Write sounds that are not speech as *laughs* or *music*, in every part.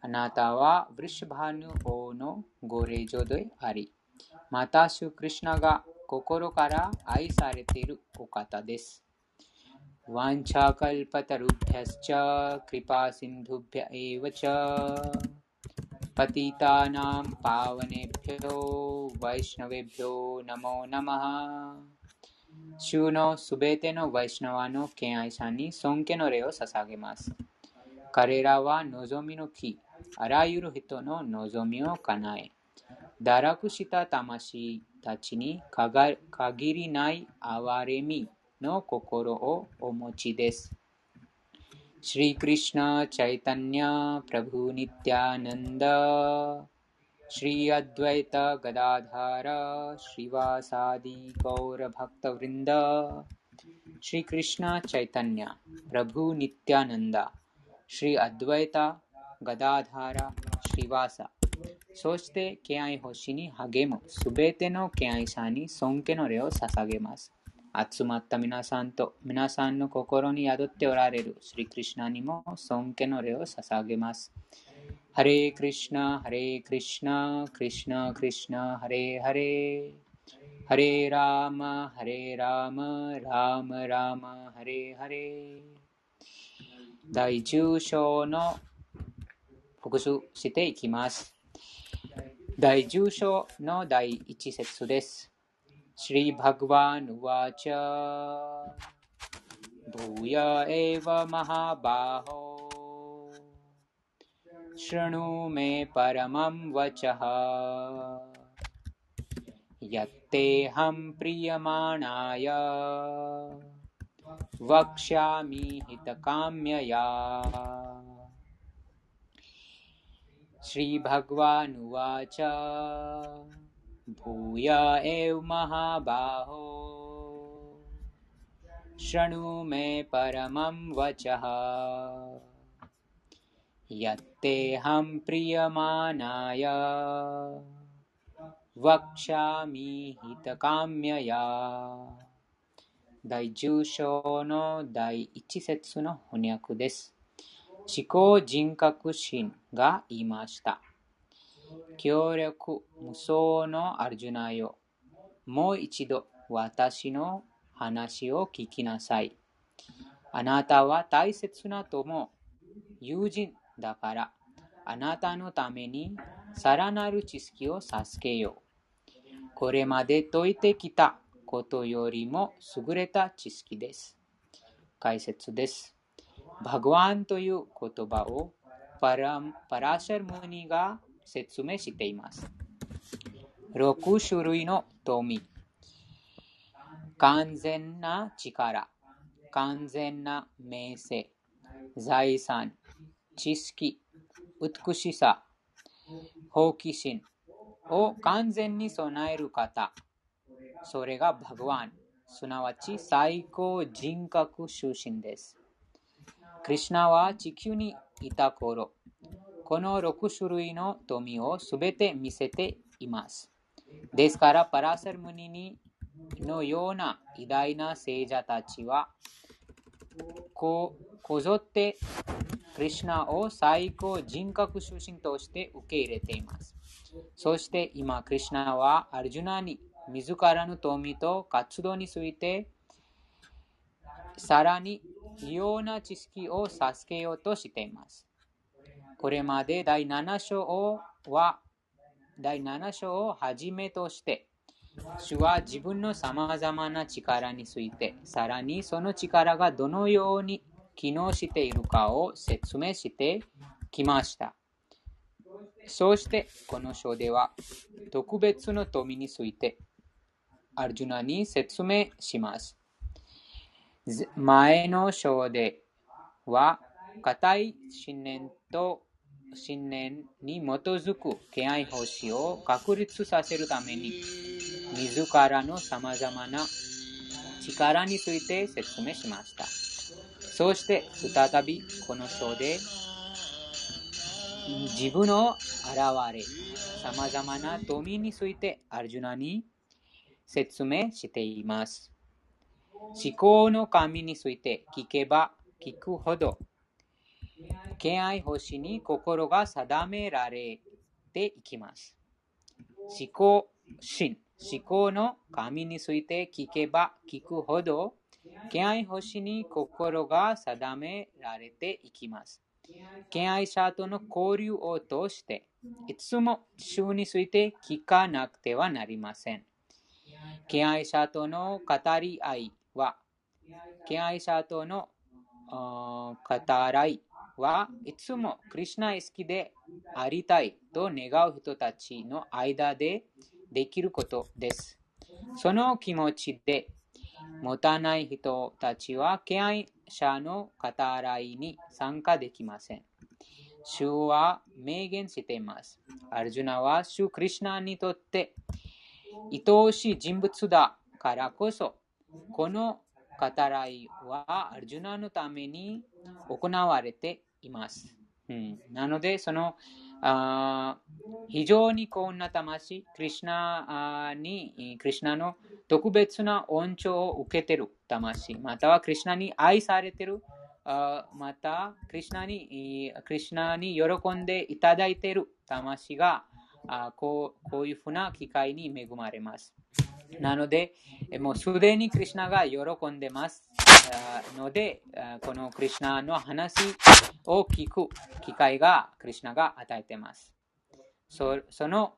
あなたはブリシュバヌ王のご令嬢であり、また、シュリクリシュナが心から愛されているお方です。वाञ्छाकल्पतरुभ्यश्च、कृपासिन्धुभ्य एव च、पतितानां पावनेभ्यो、वैष्णवेभ्यो、नमो नमः。主のすべてのワイシュナワの敬愛者に尊敬の礼を捧げます。彼らは望みの木、あらゆる人の望みを叶え、堕落した魂たちに限りない憐れみの心をお持ちです。シリクリシナ・チャイタニャ・プラブニティアナンダ श्री अद्वैत गदाधार श्रीवासादि गौर भक्त वृंद श्री कृष्ण चैतन्य प्रभु नित्यानंदा श्री अद्वैत ガダーダーラ・シリバーサ。そして、敬愛星に励むすべての敬愛者に尊敬の礼を捧げます。集まった皆さんと皆さんの心に宿っておられるスリクリシナにも尊敬の礼を捧げます。ハレークリシナ、ハレークリシナ、クリシナ、クリシナ、ハレーハレー。ハレーラーマ、ハレーラーマ、ラーマラーマ、ハレーハレー。第10章の復習していきます。第10章の第1節です。श्री भगवान उवाच भूय एव महाबाहो शृणु मे परमं वचः यत्तेऽहं प्रीयमाणाय वक्ष्यामि हितकाम्यया श्रीभगवानुवाच। भूय एव महाबाहो। शृणु मे परमं वचः। यत्तेऽहं प्रियमाणाय वक्ष्यामि हितकाम्यया। दैजुषो नो दै इच्छिसेत्सु नो हुन्यकुदिस्। 思考人格心がいました。協力無双のアルジュナよ。もう一度私の話を聞きなさい。あなたは大切な友、友人だから、あなたのためにさらなる知識を授けよう。これまで解いてきたことよりも優れた知識です。解説です。バグワンという言葉をパラパラシャルムニが説明しています。6種類の富。完全な力、完全な名声、財産、知識、美しさ、好奇心を完全に備える方。それがバグワン、すなわち最高人格出身です。クリシナは地球にいた頃、この6種類の富をすべて見せています。ですから、パラサルムニにのような偉大な聖者たちは、ここぞってクリュナを最高人格出身として受け入れています。そして今、クリュナはアルジュナに自らの富と活動についてさらに異様な知識を授けようとしています。これまで第7章は第7章をはじめとして主は自分のさまざまな力について、さらにその力がどのように機能しているかを説明してきました。そしてこの章では特別の富についてアルジュナに説明します。前の章では固い信念と信念に基づく敬愛奉仕を確立させるために自らの様々な力について説明しました。そして再びこの章で自分の現れ、様々な富についてアルジュナに説明しています。思考の神について聞けば聞くほど敬愛星に心が定められていきます。思考心、思考の神について聞けば聞くほど、敬愛星に心が定められていきます。敬愛者との交流を通して、いつも主について聞かなくてはなりません。敬愛者との語り合い、敬愛者との語らいはいつもクリュナイ好きでありたいと願う人たちの間でできることです。その気持ちで持たない人たちは敬愛者の語らいに参加できません。主は明言しています。アルジュナは主クリュナにとって愛おしい人物だからこそ、この語らいはアルジュナのために行われています。うん、なので、そのあ非常にこんな魂、クリュナに、クリュナの特別な恩寵を受けている魂、またはクリュナに愛されている、あまた、クリュナに、クリュナに喜んでいただいている魂があこうこういうふうな機会に恵まれます。なので、もうすでにクリュナが喜んでますので、このクリュナの話を聞く機会がクリュナが与えています。そその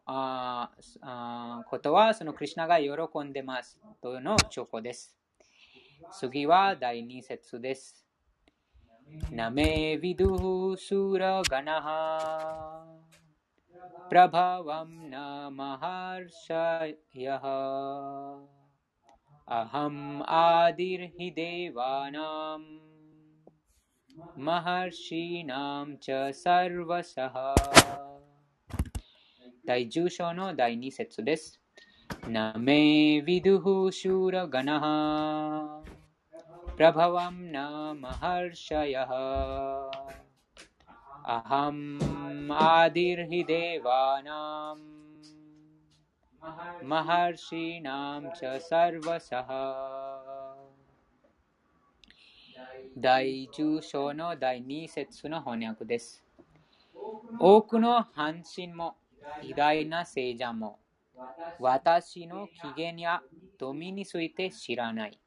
ことは、そのクリュナが喜んでますというの証拠です。次は第2節です。ナメビドゥスラガナハ प्रभवं नामहर्षयः अहम् आदिर्हि देवानां महर्षीणां च सर्वशः। तैजुषो नो दैनि सेत्सुदेस्। न मे विदुः शूरगणः। प्रभवं न महर्षयः। अहम् आदिर्हि देवानां महर्षीणां च सर्वसः 第10章の第2節の翻訳です。多くの半身も偉大な聖者も私の機嫌や富について知らない。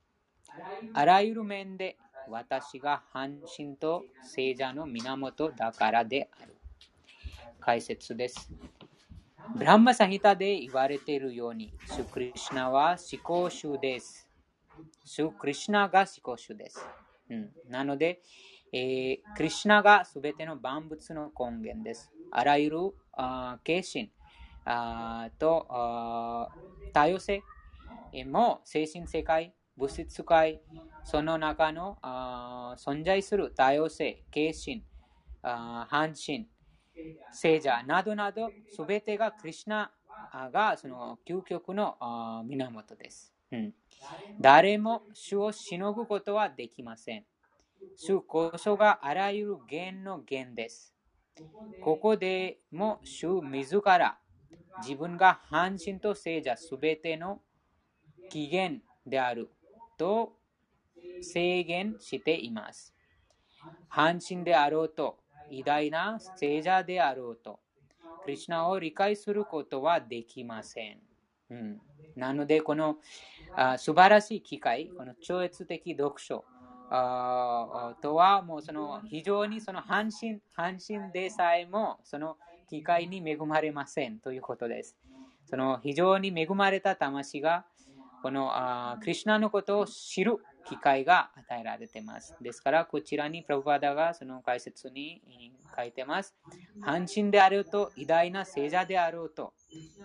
あらゆる面で 私が半身と聖者の源だからである。解説です。ブランマサヒタで言われているように、シュクリシナは思考主です。シュクリシナが思考主です。うん、なので、えー、クリシナがすべての万物の根源です。あらゆるあ化身あとあ多様性も精神世界物質界、その中の存在する多様性、形身、半身、聖者などなど、すべてがクリュナがその究極の源です、うん。誰も主をしのぐことはできません。主こそがあらゆる源の源です。ここでも主自ら自分が半身と聖者すべての起源であると制限しています。半身であろうと、偉大な聖者であろうと、クリュナを理解することはできません。うん、なので、このあ素晴らしい機会、この超越的読書あとは、もうその非常にその半身半身でさえもその機会に恵まれませんということです。その非常に恵まれた魂がこのあクリュナのことを知る機会が与えられています。ですから、こちらにプラブパダがその解説に書いてます。半身であると、偉大な聖者であろうと、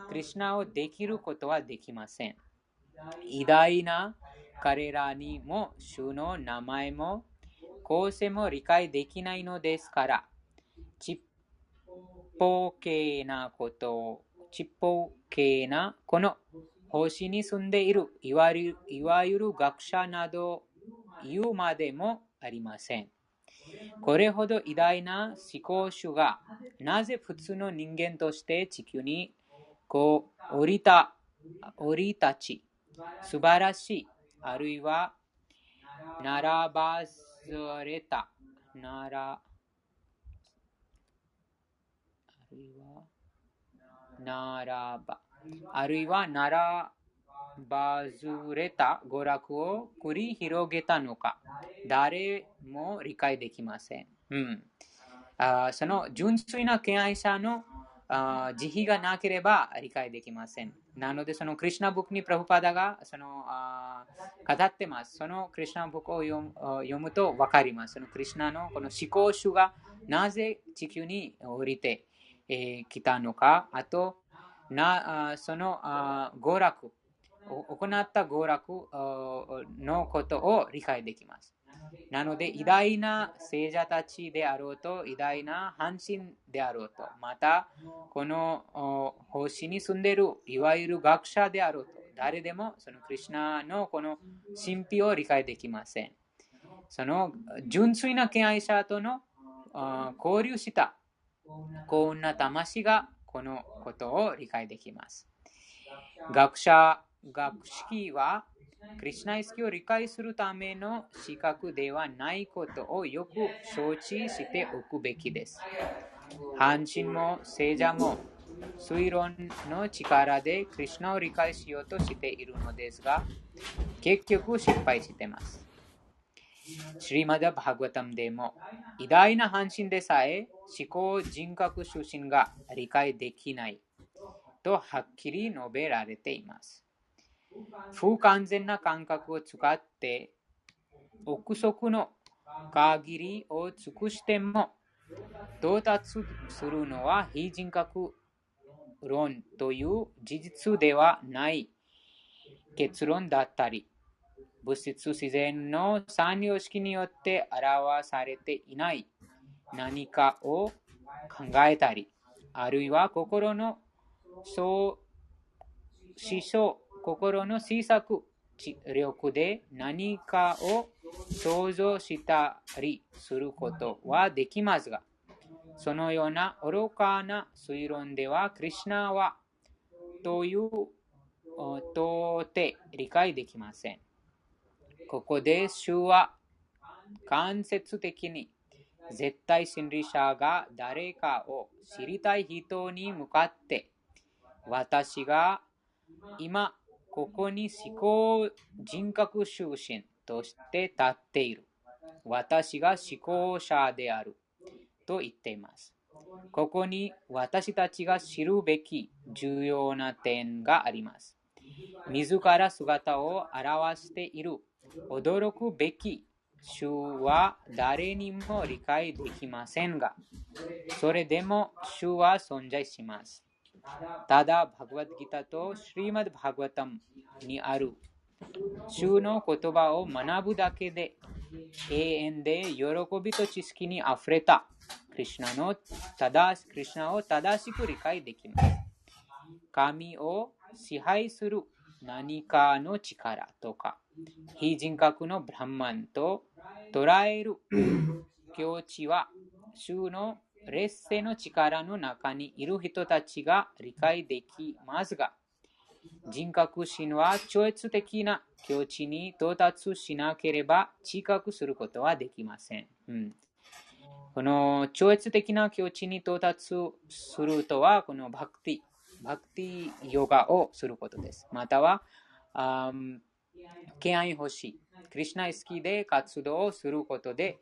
クリュナをできることはできません。偉大な彼らにも、主の名前も、構成も理解できないのですから、ちっぽけなことを、ちっぽけなこの星に住んでいるいわゆるいわゆる学者など言うまでもありません。これほど偉大な思考主がなぜ普通の人間として地球にこう降りた降り立ち素晴らしいあるいは並ばされたならあるいは、ならば、あるいは、ならばずれた娯楽を繰り広げたのか、誰も理解できません。うん、あその純粋な敬愛者のあ慈悲がなければ理解できません。なので、そのクリュナブックにプラフパダがそのあ語ってます。そのクリュナブックを読む読むと分かります。そのクリュナのこの思考主がなぜ地球に降りてき、えー、たのか、あと、なそのあ娯楽、行った娯楽のことを理解できます。なので、偉大な聖者たちであろうと、偉大な半身であろうと、また、この星に住んでいる、いわゆる学者であろうと、誰でもそのクリュナのこの神秘を理解できません。その純粋な敬愛者との交流した幸運な魂がこのことを理解できます。学者、学識はクリュナイスキを理解するための資格ではないことをよく承知しておくべきです。半身も聖者も推論の力でクリュナを理解しようとしているのですが、結局失敗しています。シリマダ・バーグワタムでも偉大な半身でさえ思考人格出身が理解できないとはっきり述べられています。不完全な感覚を使って憶測の限りを尽くしても到達するのは非人格論という事実ではない結論だったり物質自然の三様式によって表されていない何かを考えたりあるいは心の思想心の小さく知力で何かを想像したりすることはできますが、そのような愚かな推論では、クリュナはという到底理解できません。ここで主は間接的に絶対心理者が誰かを知りたい人に向かって私が今ここに思考人格中心として立っている。私が思考者である。と言っています。ここに私たちが知るべき重要な点があります。自ら姿を表している驚くべき主は誰にも理解できませんが、それでも主は存在します。ただ、バグワッドギターとシリマド・バグワタムにある主の言葉を学ぶだけで永遠で喜びと知識にあふれたクリュナの正しクリュナを正しく理解できます。神を支配する何かの力とか、非人格のブランマンと捉える境地は、主の劣勢の力の中にいる人たちが理解できますが、人格心は超越的な境地に到達しなければ知覚することはできません。うん、この超越的な境地に到達するとは、このバクティ、バクティヨガをすることです。または、敬愛欲しい、クリュナイスキで活動をすることで、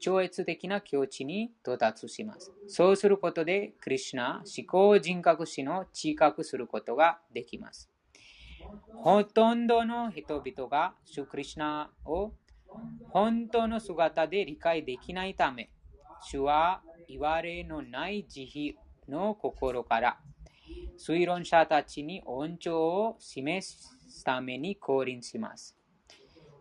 超越的な境地に到達します。そうすることで、クリュナ思考人格史の知覚することができます。ほとんどの人々がシュクリシナを本当の姿で理解できないため、主は言われのない慈悲の心から推論者たちに恩寵を示すために降臨します。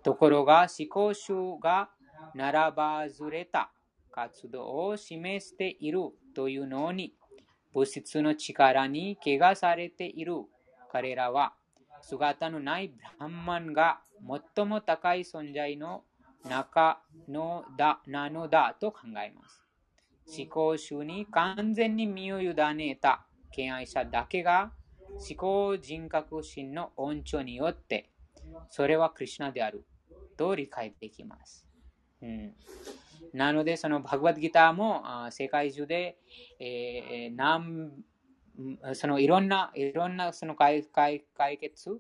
ところが思考主が並ばずれた活動を示しているというのに、物質の力に怪我されている彼らは、姿のないブランマンが最も高い存在の中のだなのだと考えます。思考主に完全に身を委ねた敬愛者だけが思考人格心の恩寵によって、それはクリュナであると理解できます？うん、なので、そのバグワッドギターも世界中で、えー、何そのいろんな、いろんなその解解解決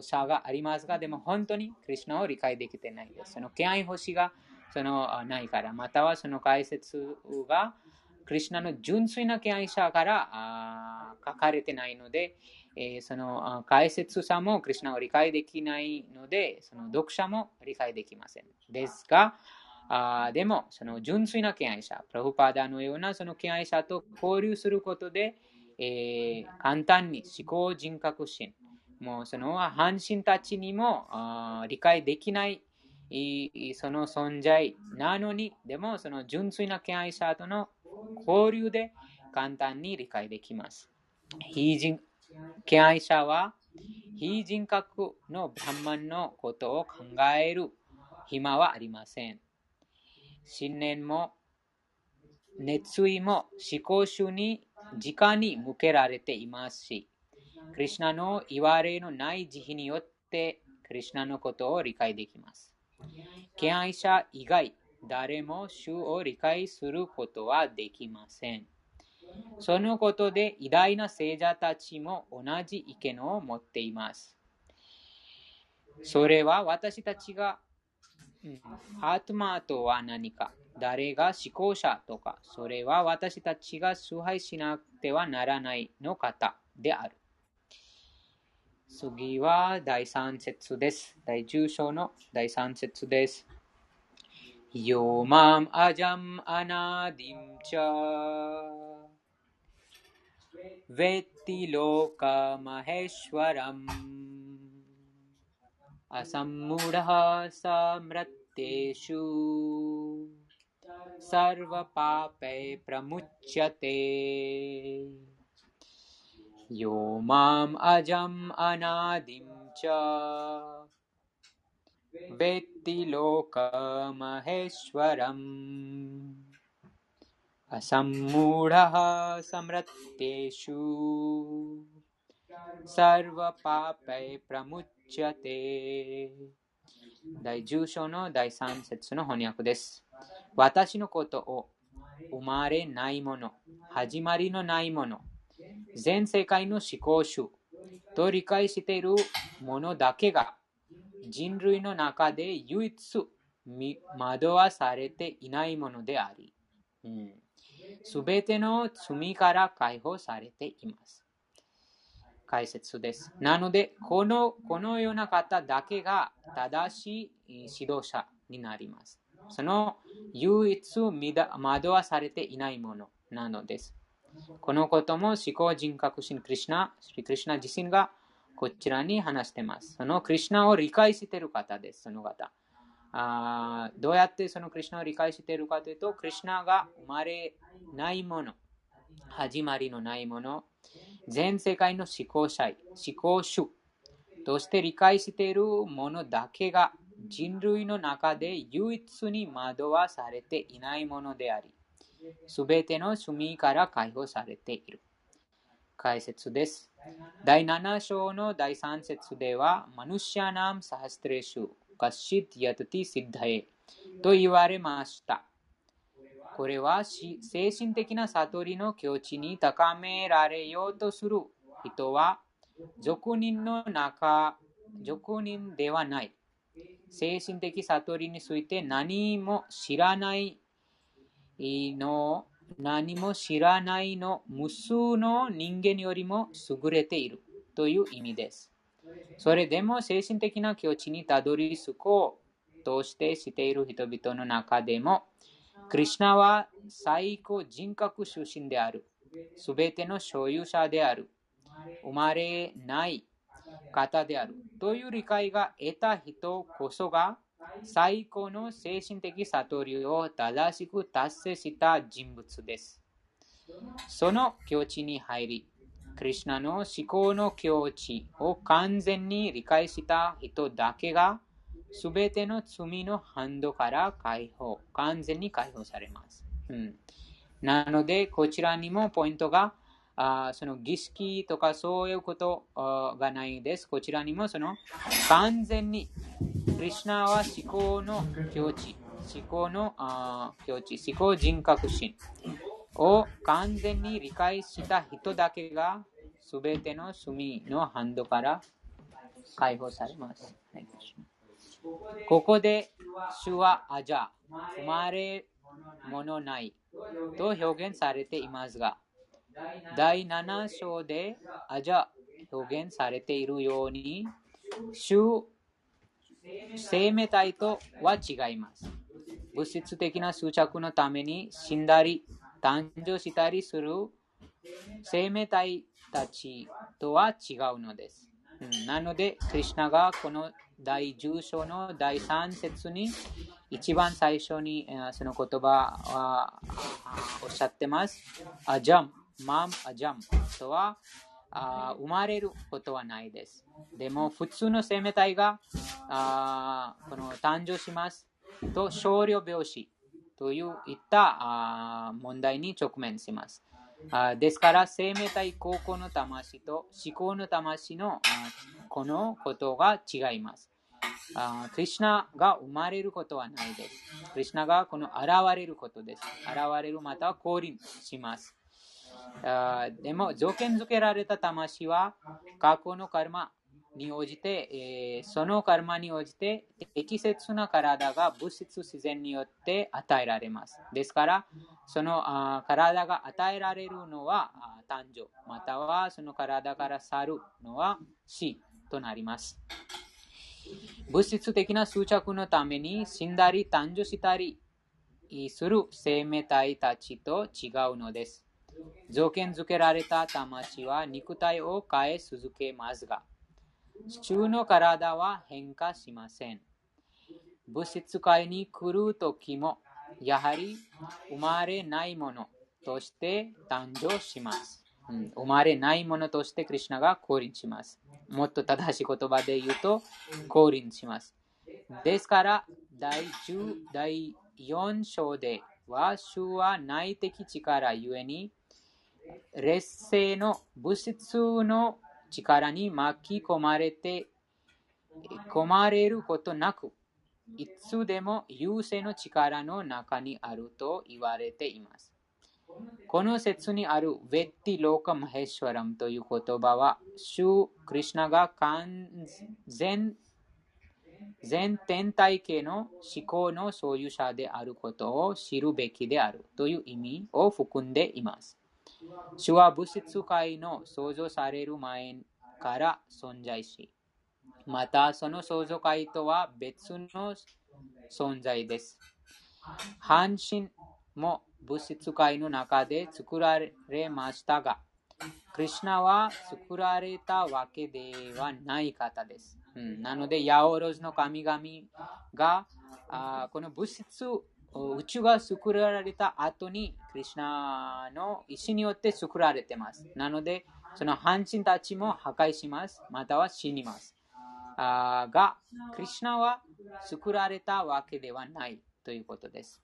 者がありますが、でも本当にクリュナを理解できてないです。その敬愛星がそのないから、またはその解説がクリュナの純粋な敬愛者から書かれてないので、えー、その解説者もクリュナを理解できないので、その読者も理解できません。ですが、あでも、その純粋な敬愛者、プラフパーダのようなその敬愛者と交流することで、えー、簡単に思考人格心、もうその半身たちにも理解できないその存在なのに、でもその純粋な敬愛者との交流で簡単に理解できます。非人敬愛者は非人格のブランマンのことを考える暇はありません。信念も熱意も思考主に直に向けられていますし、クリュナの言われのない慈悲によってクリュナのことを理解できます。敬愛者以外、誰も主を理解することはできません。そのことで偉大な聖者たちも同じ意見を持っています。それは私たちが、うん、アートマーとは何か、誰が思考者とか、それは私たちが崇拝しなくてはならないの方である。次は第3節です。第10章の第3節です。यो माम् अजम् अनादिं च। वेत्ति लोकमहेश्वरम्। असम्मूढः स मृत्येषु प्रमुच्यते। यो माम् अजम् अनादिं च। वेत्ति लोकमहेश्वरम् असम्मूढः समृत्तेषु सर्वपापै प्रमुच्यते 第10章の第3節の翻訳です。私のことを生まれないもの、始まりのないもの、全世界の思考主と理解しているものだけが 人類の中で唯一惑わされていないものであり、うんすべての罪から解放されています。解説です。なので、このこのような方だけが正しい指導者になります。その唯一惑わされていないものなのです。このことも思考人格心クリシナ、クリシナ自身がこちらに話してます。そのクリシナを理解している方です、その方。あどうやってそのクリュナを理解しているかというと、クリュナが生まれないもの、始まりのないもの、全世界の思考者、思考主として理解しているものだけが人類の中で唯一に惑わされていないものであり、すべての罪から解放されている。解説です。第7章の第3節では、マヌシャナムサハストレシュカシッヤトティシッダエと言われました。これは精神的な悟りの境地に高められようとする人は、俗人の中、俗人ではない。精神的悟りについて何も知らないの、何も知らないの無数の人間よりも優れているという意味です。それでも精神的な境地にたどり着こうとしてしている人々の中でも、クリュナは最高人格出身である。すべての所有者である。生まれない方である。という理解が得た人こそが最高の精神的悟りを正しく達成した人物です。その境地に入り、クリュナの思考の境地を完全に理解した人だけが、すべての罪のハンドから解放、完全に解放されます。うん、なので、こちらにもポイントが、あその儀式とかそういうことがないです。こちらにもその完全に、クリュナは思考の境地思考の境地、思考人格心を完全に理解した人だけが、すべての罪のハンドから解放されます。ここで、主はアジャ、生まれものないと表現されていますが、第7章でアジャ表現されているように、主生命体とは違います。物質的な執着のために死んだり誕生したりする生命体たちとは違うのです。うんなので、クリュナがこの第10章の第3節に一番最初にその言葉はおっしゃってます。アジャム、マム、アジャムとはあ生まれることはないです。でも普通の生命体があこの誕生しますと少量病死といったあ問題に直面します。あですから生命体高校の魂と思考の魂のこのことが違います。あクリュナが生まれることはないです。クリュナがこの現れることです。現れるまたは降臨します。でも条件付けられた魂は過去のカルマに応じて、えー、そのカルマに応じて適切な体が物質自然によって与えられます。ですから、そのあ体が与えられるのは誕生、またはその体から去るのは死となります。物質的な執着のために死んだり誕生したりする生命体たちと違うのです。条件付けられた魂は肉体を変え続けますが、地中の体は変化しません。物質界に来るときも、やはり生まれないものとして誕生します。うん、生まれないものとしてクリュナが降臨します。もっと正しい言葉で言うと、降臨します。ですから、第10第4章では、主は内的力ゆえに、劣勢の物質の力に巻き込まれて、込まれることなく、いつでも優勢の力の中にあると言われています。この説にあるヴェッティ・ローカ・マヘシュワラムという言葉は、シュ・クリシナが完全全天体系の思考の所有者であることを知るべきであるという意味を含んでいます。主は物質界の創造される前から存在し、またその創造界とは別の存在です。半身も物質界の中で作られましたが、クリュナは作られたわけではない方です。うん、なので、ヤオロズの神々があこの物質宇宙が作られた後に、クリュナの意思によって作られています。なので、その半身たちも破壊します。または死にます。あが、クリュナは作られたわけではないということです。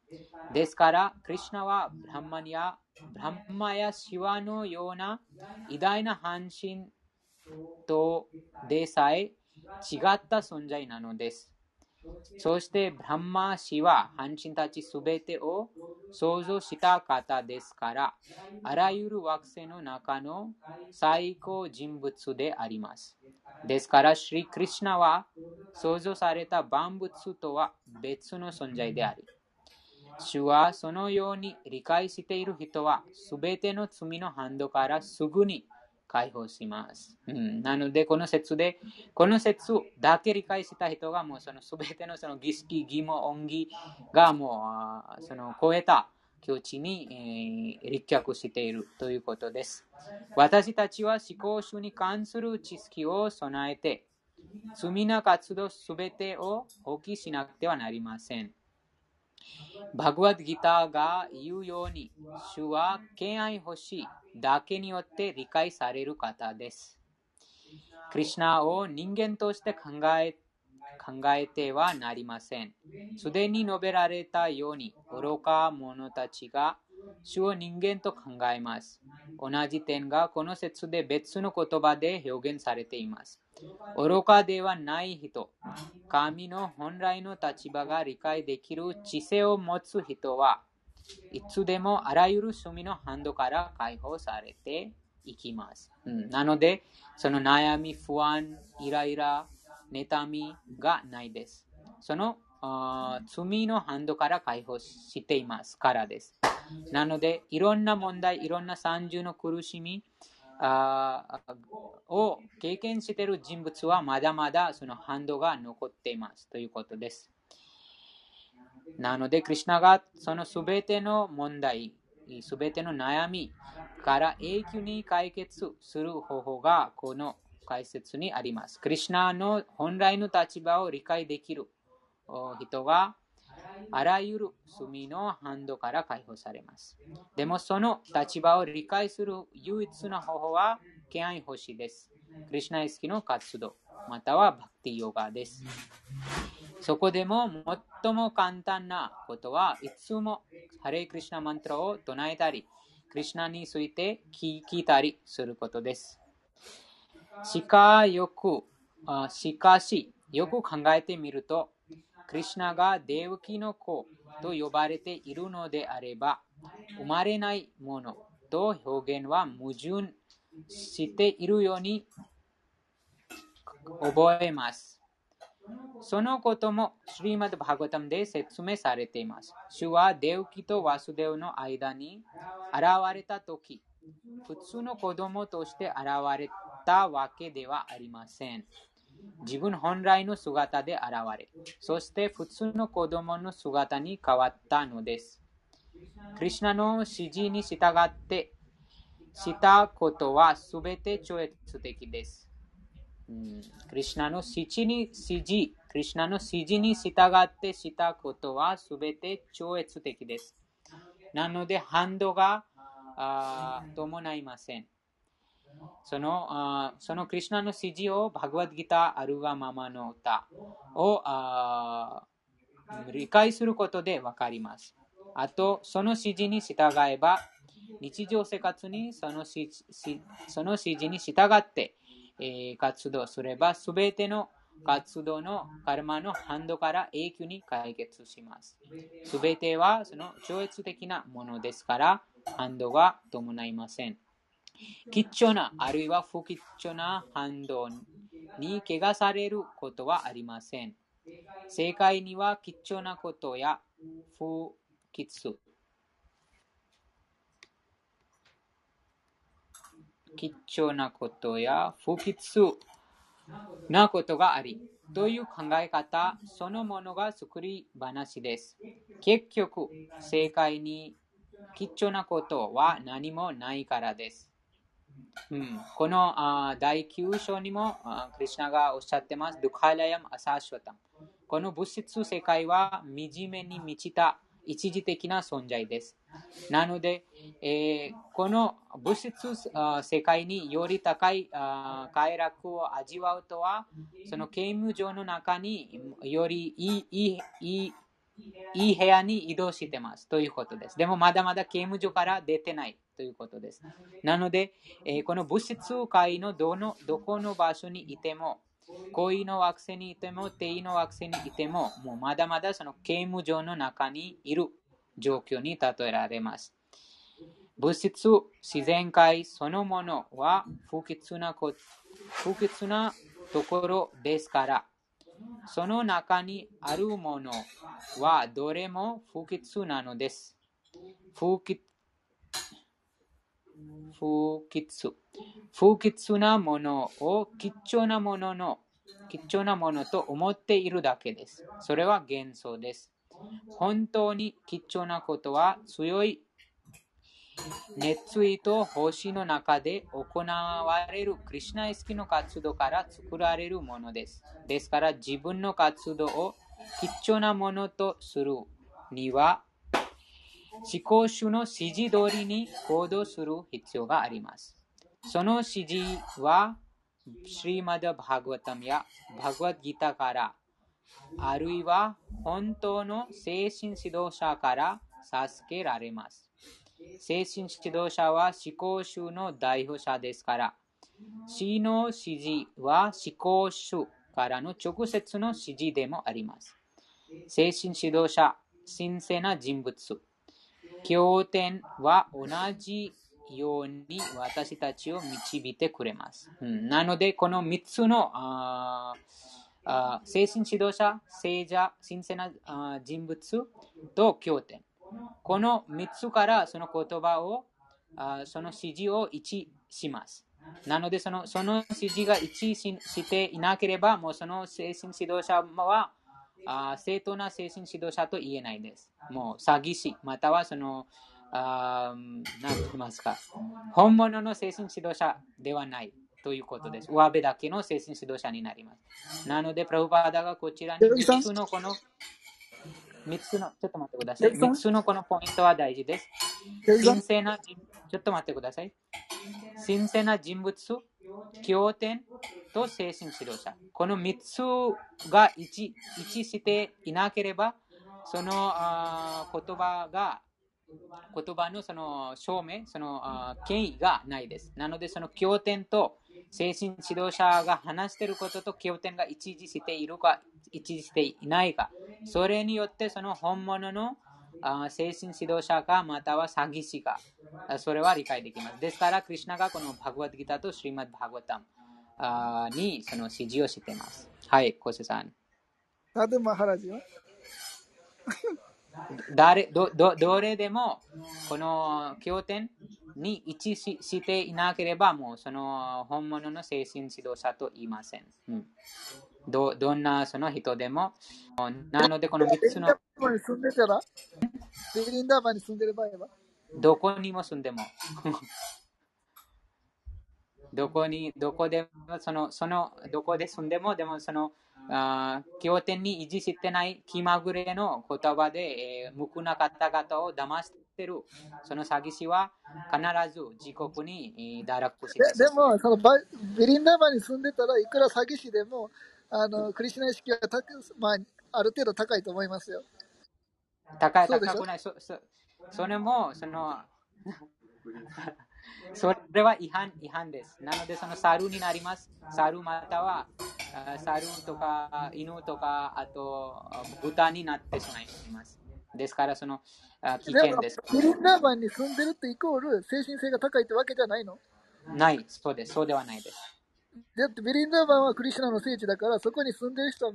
ですから、クリュナはブランマやブランマやシワのような偉大な半身とでさえ違った存在なのです。そして、ブランマー氏は半身たちすべてを創造した方ですから、あらゆる惑星の中の最高人物であります。ですから、シリ・クリシナは創造された万物とは別の存在であり、主はそのように理解している人は、すべての罪のハンドからすぐに解放します。うん、なので、この説で、この説だけ理解した人が、もうその全てのその儀式、義務、恩義がもうその超えた境地に、えー、立脚しているということです。私たちは思考主に関する知識を備えて、罪な活動すべてを放棄しなくてはなりません。バグワッドギターが言うように、主は敬愛欲しいだけによって理解される方です。クリュナを人間として考え考えてはなりません。すでに述べられたように、愚か者たちが主を人間と考えます。同じ点がこの説で別の言葉で表現されています。愚かではない人、神の本来の立場が理解できる知性を持つ人はいつでもあらゆる罪のハンドから解放されていきます。うん、なので、その悩み、不安、イライラ、妬みがないです。その罪のハンドから解放していますからです。なので、いろんな問題、いろんな三重の苦しみを経験している人物はまだまだそのハンドが残っていますということです。なので、クリュナがそのすべての問題、すべての悩みから永久に解決する方法がこの解説にあります。クリュナの本来の立場を理解できる人があらゆる罪のハンドから解放されます。でもその立場を理解する唯一の方法は、敬愛星です。クリュナイスの活動、またはバクティヨガです。そこでも最も簡単なことはいつもハレイクリシナマントラを唱えたり、クリシナについて聞いたりすることです。しかよく、しかし、よく考えてみると、クリシナがデウキの子と呼ばれているのであれば、生まれないものと表現は矛盾しているように覚えます。そのこともシリマド・バガタムで説明されています。主はデウキとワスデウの間に現れたとき、普通の子供として現れたわけではありません。自分本来の姿で現れ、そして普通の子供の姿に変わったのです。クリュナの指示に従ってしたことはすべて超越的です。うん、クリュナの指示に指示、クリュナの指示に従ってしたことはすべて超越的です。なので、ハンドが伴いません。そのあそのクリュナの指示をバグワッドギターあるがままの歌をあ理解することでわかります。あと、その指示に従えば、日常生活にその指その指示に従って、えー、活動すれば、すべての活動のカルマのハンドから永久に解決します。すべてはその超越的なものですから、ハンドが伴いません。吉祥な、あるいは不吉祥な反動に怪我されることはありません。正解には吉祥なことや不吉吉祥なことや不吉なことがあり、という考え方そのものが作り話です。結局、正解に吉祥なことは何もないからです。うん、このあ第9章にもクリュナがおっしゃってます。ドカラヤムアサシュタこの物質世界は惨めに満ちた一時的な存在です。なので、えー、この物質世界により高い快楽を味わうとは、その刑務所の中によりいいいいいい部屋に移動してますということです。でもまだまだ刑務所から出てないということです。なので、えー、この物質界のどのどこの場所にいても、恋の惑星にいても、定位の惑星にいても、もうまだまだその刑務所の中にいる状況に例えられます。物質、自然界そのものは不吉なこ不吉なところですから、その中にあるものはどれも不吉なのです。不吉不吉不吉なものを貴重なものの貴重なものと思っているだけです。それは幻想です。本当に貴重なことは強い熱意と星の中で行われるクリュナイスの活動から作られるものです。ですから自分の活動を貴重なものとするには思考主の指示通りに行動する必要があります。その指示は、シリマダ・バグワタムやバグワギタから、あるいは本当の精神指導者から授けられます。精神指導者は思考集の代表者ですから、死の指示は思考主からの直接の指示でもあります。精神指導者、神聖な人物。経典は同じように私たちを導いてくれます。うん、なので、この3つのああ精神指導者、聖者、神聖なあ人物と経典。この3つからその言葉を、あその指示を一致します。なのでその、その指示が一致ししていなければ、もうその精神指導者はあ正当な精神指導者と言えないです。もう詐欺師、またはその、あ何と言いますか、本物の精神指導者ではないということです。上辺だけの精神指導者になります。なので、プラブパーダがこちらに3つのこの、3つの、ちょっと待ってください。3つのこのポイントは大事です。神聖な人、ちょっと待ってください。神聖な人物、経典と精神指導者。この3つが一一致していなければ、その言葉が、言葉のその証明、その権威がないです。なので、その経典と精神指導者が話していることと経典が一致しているか、一致していないか、それによってその本物の精神指導者かまたは詐欺師か、あそれは理解できます。ですから、クリュナがこのバグワッドギターとシリマッドバグワタムあにその指示をしています。はい、コセさん。サドゥマハラジは？*laughs* 誰どどどれでもこの経典に一致ししていなければ、もうその本物の精神指導者と言いません。うん、どどんなその人でも。なので、この3つのベリンダーバに住んでる場合は？どこにも住んでも。どこに、どこでも、その、その、どこで住んでも、でも、その、あー経典に維持してない気まぐれの言葉で、えー無垢な方々を騙してる、その詐欺師は必ず自国にえー堕落します。ででもそのバベリンダーバに住んでたらいくら詐欺師でもあのクリシュナ意識はた、まあ、ある程度高いと思いますよ。高い、高くない。そそそれも、その、*laughs* それは違反違反です。なので、その猿になります。猿または、あ猿とか犬とか、あと豚になってしまいます。ですから、そのあ危険です。ベリンダーバに住んでるってイコール精神性が高いってわけじゃないの？ない、そうです。そうではないです。だってベリンダーバンはクリシュナの聖地だからそこに住んでる人は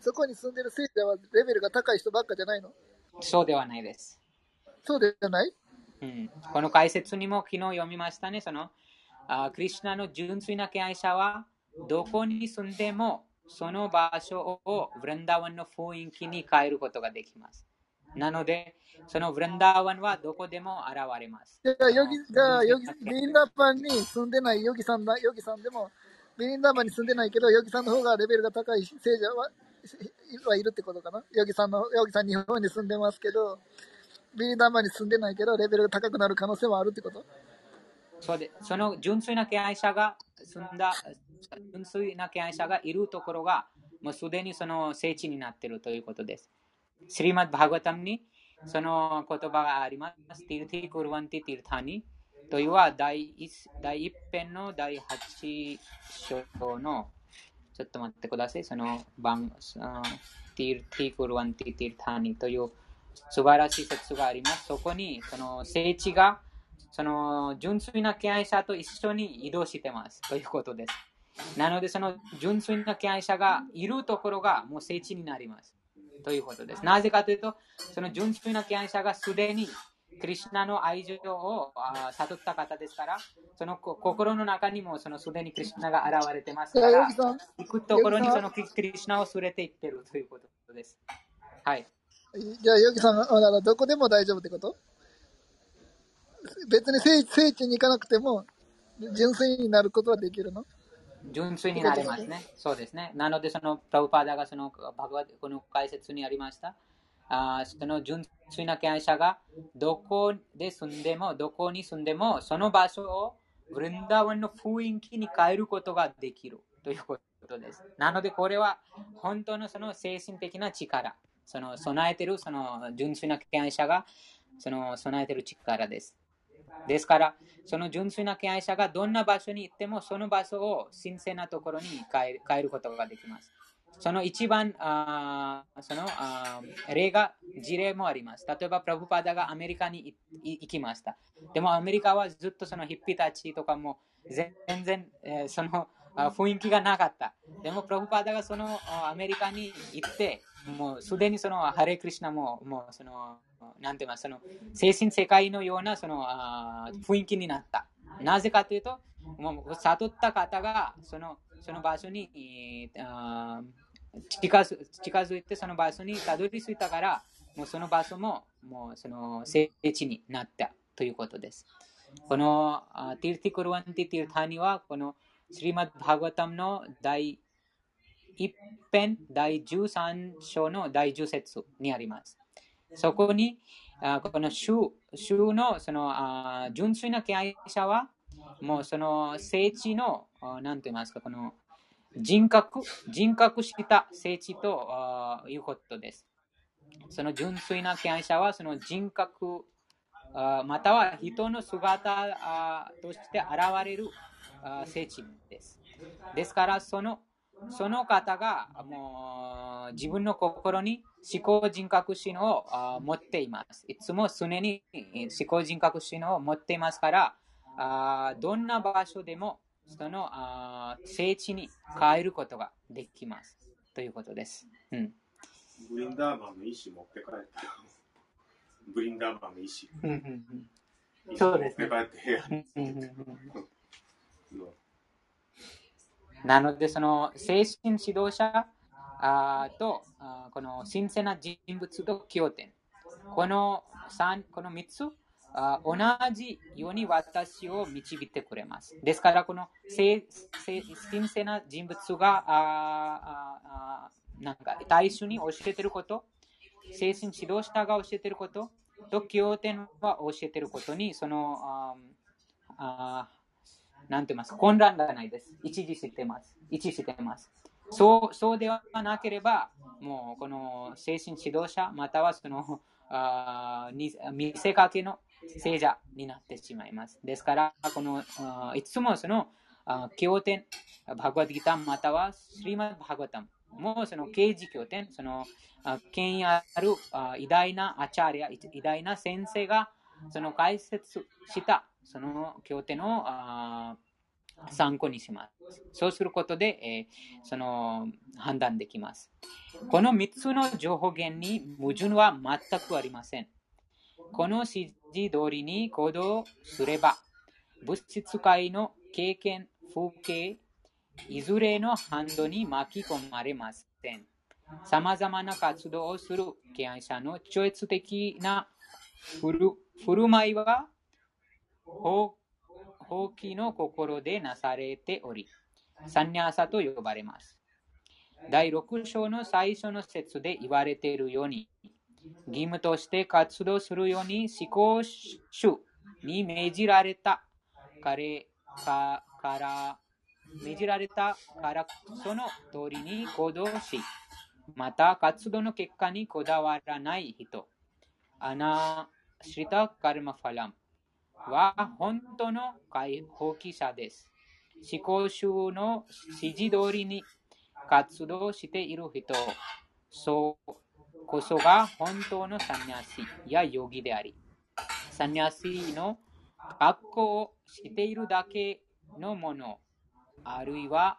そこに住んでる聖地はレベルが高い人ばっかじゃないの？そうではないです。そうではない？うん、この解説にも昨日読みましたね。そのあクリシュナの純粋な敬愛者はどこに住んでもその場所をブランダーワンの雰囲気に変えることができます。なので、そのブランダーワンはどこでも現れます。じゃあ、ヨギ、じゃあ、ヨギ、ベリンダーバンに住んでないヨギさんだ、ヨギさんでも、ベリンダーバンに住んでないけど、ヨギさんの方がレベルが高い聖者は、はいるってことかな？ヨギさんの、ヨギさん日本に住んでますけど、ベリンダーバンに住んでないけど、レベルが高くなる可能性はあるってこと？そうでその純粋な敬愛者が住んだ、純粋な敬愛者がいるところが、もうすでにその聖地になっているということです。スリマッド・バーガタムにその言葉があります。ティルティ・クルワンティ・ティルタニというは第一第一編の第8章のちょっと待ってください。その番ティルティ・クルワンティ・ティルタニという素晴らしい節があります。そこにその聖地がその純粋な敬愛者と一緒に移動してますということです。なので、その純粋な敬愛者がいるところがもう聖地になります。ということです。なぜかというと、その純粋な敬愛者がすでにクリュナの愛情を悟った方ですから、その心の中にもそのすでにクリュナが現れてますから、行くところにそのクリュナを連れて行ってるということです。はい。じゃあ、ヨギさんはどこでも大丈夫ってこと？別に聖聖地に行かなくても、純粋になることはできるの？純粋になりますね。そうですね。なので、そのプラウパーダがそのバグワこの解説にありました。あその純粋な敬愛者がどこで住んでも、どこに住んでも、その場所をブリンダーワンの雰囲気に変えることができるということです。なので、これは本当のその精神的な力、その備えてるその純粋な敬愛者がその備えてる力です。ですから、その純粋な敬愛者がどんな場所に行っても、その場所を神聖なところに変え変えることができます。その一番、あそのあ例が、事例もあります。例えば、プラブパダがアメリカに行きました。でも、アメリカはずっとそのヒッピーたちとかも全然、えーその雰囲気がなかった。でも、プラブパダがそのアメリカに行って、もうすでにそのハレクリシナも、もうその、なんて言いますその精神世界のようなそのあー雰囲気になった。なぜかというと、もう悟った方がそのその場所にえー近づいてその場所にたどり着いたから、もうその場所ももうその聖地になったということです。このあティルティクルワンティティルタニは、このスリマッバーガタムの第一編第13章の第10節にあります。そこに、あこの主主のそのあ純粋な敬愛者は、もうその聖地の、あなんて言いますか、この人格、人格した聖地とあいうことです。その純粋な敬愛者は、その人格、あまたは人の姿あとして現れるあ聖地です。ですから、そのその方がもう自分の心に思考人格心をあ持っています。いつも常に思考人格心を持っていますから、あどんな場所でもそのあ聖地に変えることができます。ということです。うん。ブリンダーバンの石持って帰ったよ。ブリンダーバンの石。うんうん石そうですね持って帰って部屋に。うんうんうんのなので、その精神指導者あとあこの神聖な人物と経典。この三この3つ同じように私を導いてくれます。ですから、この聖聖神聖な人物がああなんか大衆に教えてること、精神指導者が教えてることと経典は教えてることに、そのああなんて言います混乱がないです。一時してます。一致してます。そうそうではなければ、もうこの精神指導者、またはそのあに見せかけの聖者になってしまいます。ですから、このあいつもその経典、バグワッドギターまたはスリマッバーガタムもその刑事経典、その権威あるあ偉大なアチャリア、偉大な先生がその解説したその経典をあ参考にします。そうすることで、えーその判断できます。この3つの情報源に矛盾は全くありません。この指示通りに行動すれば、物質界の経験、風景、いずれのハンドに巻き込まれません。さまざまな活動をする敬愛者の超越的な振る舞いは、放放棄の心でなされており、サンニャーサと呼ばれます。第6章の最初の説で言われているように、義務として活動するように思考主に命じられた彼かから、命じられたからその通りに行動し、また活動の結果にこだわらない人、アナシリタ・カルマファラムは本当の解放棄者です。思考主の指示通りに活動している人、そうこそが本当のサニャシやヨギであり、サニャシの学校をしているだけのもの、あるいは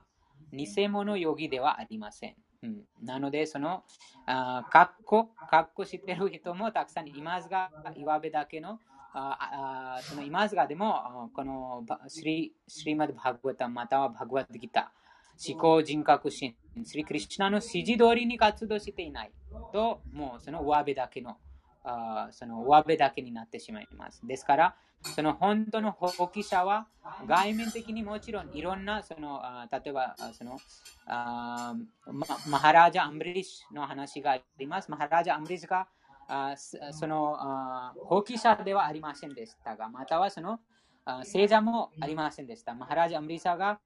偽物ヨギではありません。うん、なので、その、あ格好、格好している人もたくさんいますが、岩部だけの、ああそのいますが、でも、このスリスリマド・バグワタまたはバグワッドギター、思考人格心、スリクリシュナの指示通りに活動していないと、もうその上辺だけの、あその上辺だけになってしまいます。ですから、その本当の放棄者は外面的にもちろんいろんなそのあ例えばそのあママハラージャ・アンブリッシュの話があります。マハラージャ・アンブリッシュがあそのあ放棄者ではありませんでしたが、またはそのあ聖者もありませんでした。マハラジ・アンブリッシュが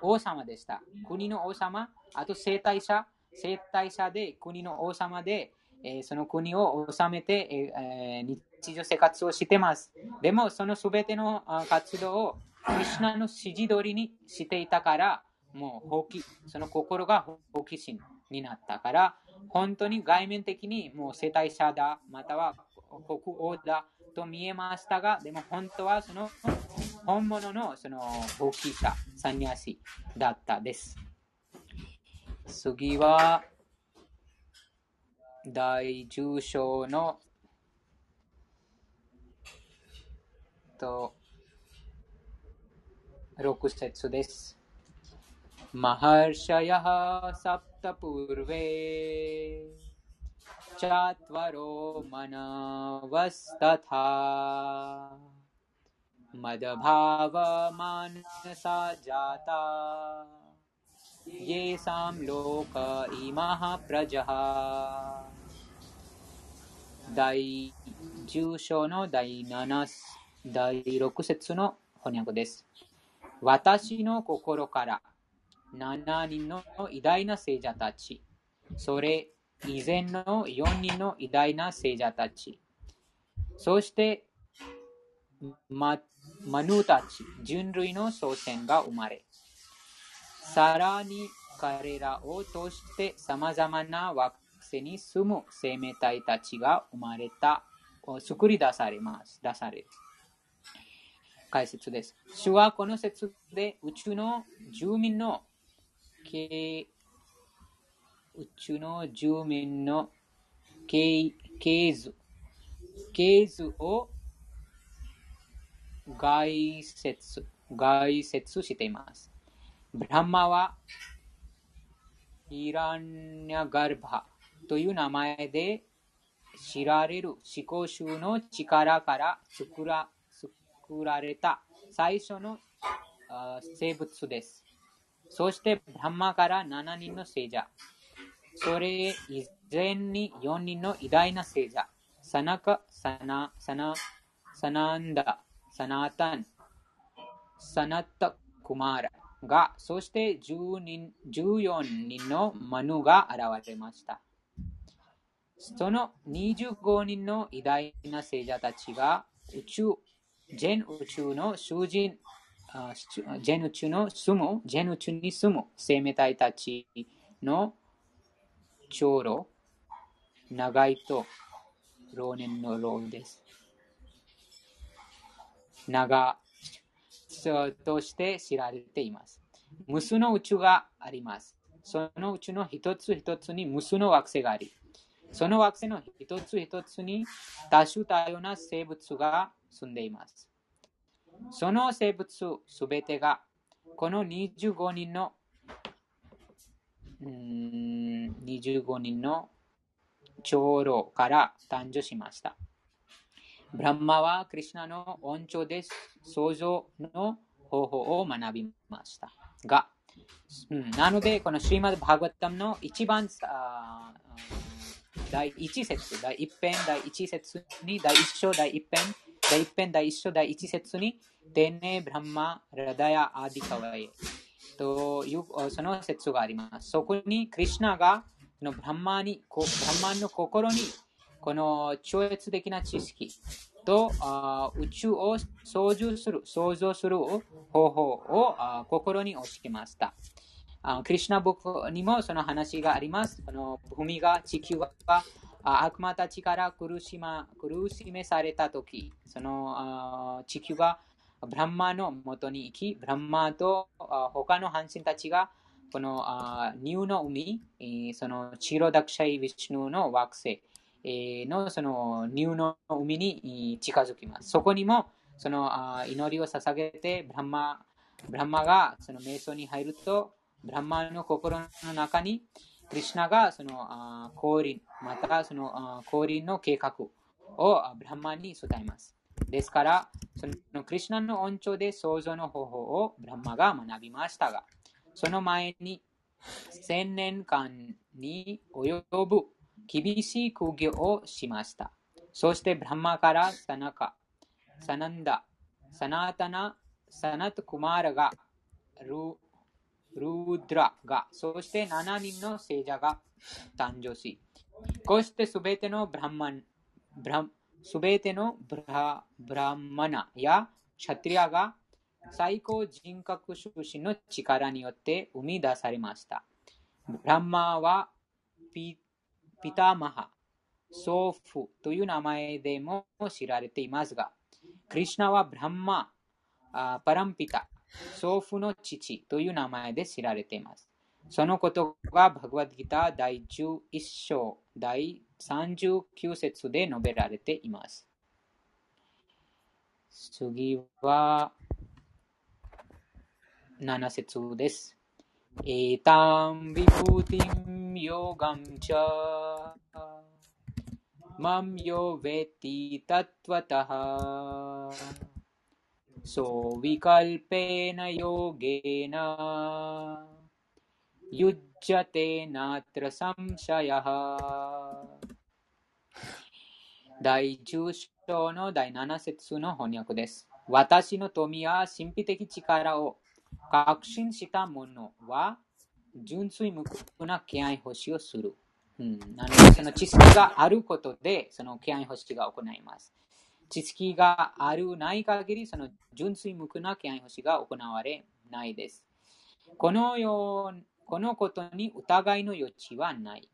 王様でした。国の王様、あと生体者、生体者で国の王様で、えーその国を治めて、えー日常生活をしてます。でも、そのすべての活動をクリシュナの指示通りにしていたから、もう放棄、その心が好奇心になったから、本当に外面的にもう世帯者だ、または国王だと見えましたが、でも本当はその本物のそのボキータ、サニアシだったです。次は、第10章のと6節です。マハルシャヤハサプ सप्तपूर्वे चात्वरो मनवस्तथा मदभावमानसा जाता येषां लोक इमः प्रजः 第10章の第7第6節の翻訳です。私の心から 7人の偉大な聖者たち、それ以前の4人の偉大な聖者たち、そして、ま、マヌたち、人類の祖先が生まれ、さらに彼らを通して様々な惑星に住む生命体たちが生まれた、作り出されます。出される。解説です。主はこの説で宇宙の住民の系宇宙の住民の系系図系図を概説概説しています。ブラマはイランニャガルバという名前で知られる思考集の力から作ら作られた最初の生物です。そして、ブランマから7人の聖者。それ以前に4人の偉大な聖者。サナカ、サナ、サナ、サナンダ、サナタン、サナタ、クマーラが、そして10人14人のマヌが現れました。その25人の偉大な聖者たちが宇宙、全宇宙の囚人、あ全宇宙の住む、全宇宙に住む生命体たちの長老、長いと老年の老です。長として知られています。無数の宇宙があります。その宇宙の一つ一つに無数の惑星があり、その惑星の一つ一つに多種多様な生物が住んでいます。その生物すべてがこの25人のうん25人の長老から誕生しました。ブランマはクリュナの恩寵です創造の方法を学びました。が、うん、なので、このシーマド・バーガタムの一番あ第一節、第一編、第一節に、第一章、第一編、第一編、第一章、第一節に、テネ・ブランマ・ラダヤ・アディカワイというその説があります。そこに、クリュナがのブランマに、ブランマの心に、この超越的な知識と宇宙を操縦する、創造する方法を心に教えました。クリシナ僕にもその話があります。この海が、地球が悪魔たちから苦し,、ま、苦しめされたとき、その地球がブランマの元に行き、ブランマと他の半身たちがこのニューの海、そのチロダクシャイ・ヴィシュヌの惑星、のそのニューの海に近づきます。そこにもその祈りを捧げてブランマ、ブランマがその瞑想に入ると、ブランマの心の中にクリシュナがそのあ降臨、またそのあ降臨の計画をブランマンに伝えます。ですから、そのクリシュナの恩寵で創造の方法をブランマが学びましたが、その前に千年間に及ぶ厳しい苦行をしました。そしてブランマからサナカ、サナンダ、サナータナ、サナトクマーラが、ルルードラが、そして7人の聖者が誕生し、こうしてすべてのブランマン、ブラすべてのブラブラマナやシャトリアが最高人格出身の力によって生み出されました。ブランマはピピタマハ、ソーフという名前でも知られていますが、クリシナはブランマ、パランピタ、ソーフの父という名前で知られています。そのことがバグワッドギター第11章第39節で述べられています。次は7節です。エタンビプティンヨガンチャマンヨベティタトワタハソヴィカルペナヨゲナユッジャテナトラサムシャヤハ第10章の第7節の翻訳です。私の富や神秘的力を確信した者は純粋無垢な敬愛星をする。うん、なので、その知識があることで、その敬愛星が行います。知識があるない限り、その純粋無垢な敬愛星が行われないです。このようこのことに疑いの余地はない。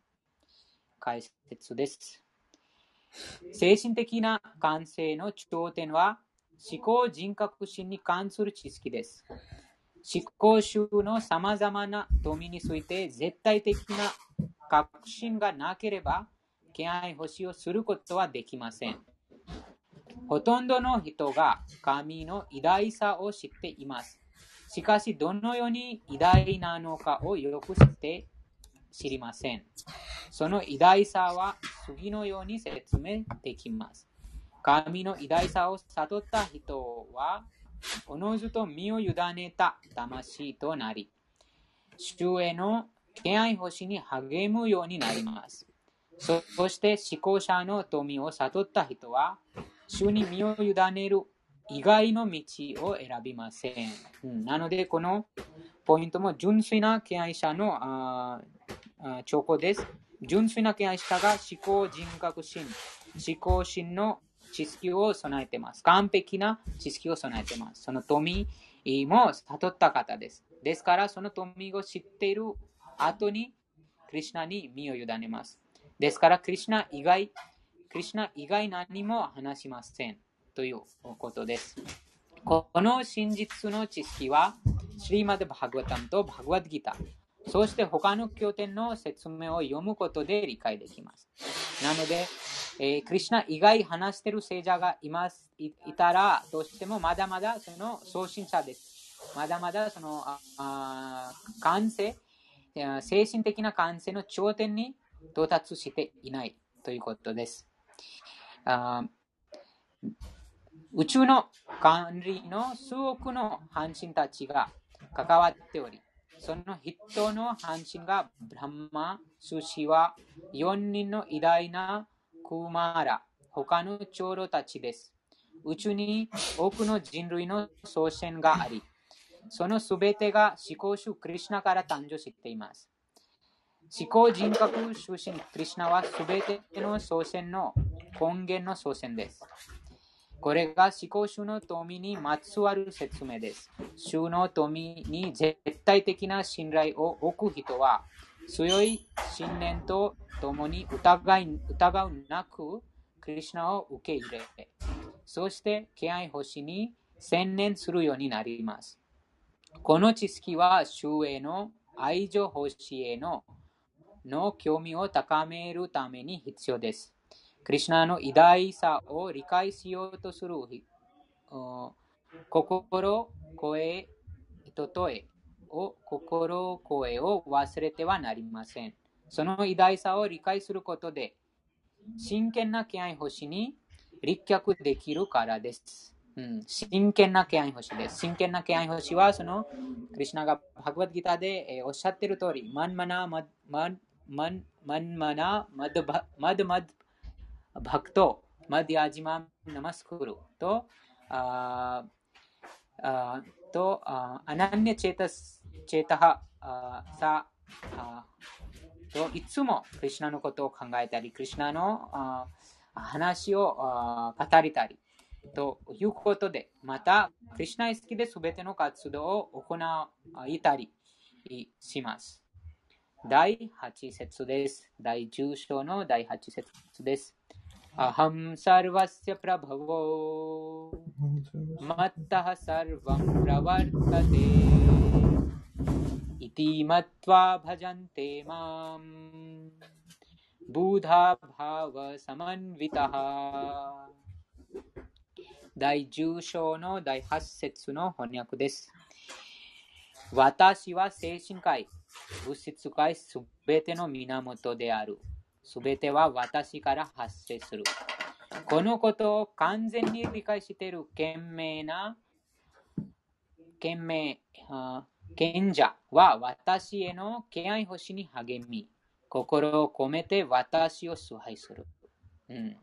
解説です。精神的な感性の頂点は思考人格心に関する知識です。思考集のさまざまな富について絶対的な確信がなければ、敬愛星をすることはできません。ほとんどの人が神の偉大さを知っています。しかし、どのように偉大なのかをよく知って知りません。その偉大さは次のように説明できます。神の偉大さを悟った人は、おのずと身を委ねた魂となり、主への敬愛星に励むようになります。そして思考者の富を悟った人は、主に身を委ねる以外の道を選びません。うんなので、このポイントも純粋な敬愛者のああ兆候です。純粋な敬愛者が思考人格心、思考心の知識を備えています。完璧な知識を備えています。その富も悟った方です。ですから、その富を知っている後に、クリシナに身を委ねます。ですから、クリシナ以外、クリシナ以外何も話しません。ということです。この真実の知識は、シリマド・バグワタムとバグワッギター、そして他の経典の説明を読むことで理解できます。なので、えークリシナ以外話している聖者がいますいたら、どうしてもまだまだその送信者です。まだまだそのあ感性、精神的な感性の頂点に到達していないということです。あ宇宙の管理の数億の半身たちが関わっており、その人の半身がブランマ、スシワ、4人の偉大なクマーラ、他の長老たちです。宇宙に多くの人類の祖先があり、そのすべてが思考主クリシナから誕生しています。思考人格出身クリシナはすべての祖先の根源の祖先です。これが思考主の富にまつわる説明です。主の富に絶対的な信頼を置く人は、強い信念とともに疑い疑うなく、クリシナを受け入れ、そして敬愛星に専念するようになります。この知識は主への愛情星へのの興味を高めるために必要です。クリシナの偉大さを理解しようとする心、声、人えを心、声を忘れてはなりません。その偉大さを理解することで、真剣な敬愛星に立脚できるからです。うん、真剣な敬愛星です。真剣な敬愛星は、その、クリシナがバグワッドギターで、えーおっしゃってる通り、マンマナママンマンマンマナマドマドマドバクトマディアジマンナマスクルと、あーあと、あアナンニャチェタスチェタハあーサあといつもクリュナのことを考えたり、クリュナのあ話をあ語りたりということで、また、クリュナ意識で全ての活動を行いたりします。第8節です。第10章の第8節です。अहम सर्वस्य प्रभवो। मत्तः सर्वं प्रवर्तते। इति मत्वा भजन्ते माम्। बुधाभावसमन्वितः। दाइजूशोनो दाइहस्सेत्सुनो होन्याकु दे आरु। す。べて。は私から発生する。このことを完全に理解している賢明な、賢明、賢者は私への敬愛星に励み、心を込めて私を崇拝する。うん、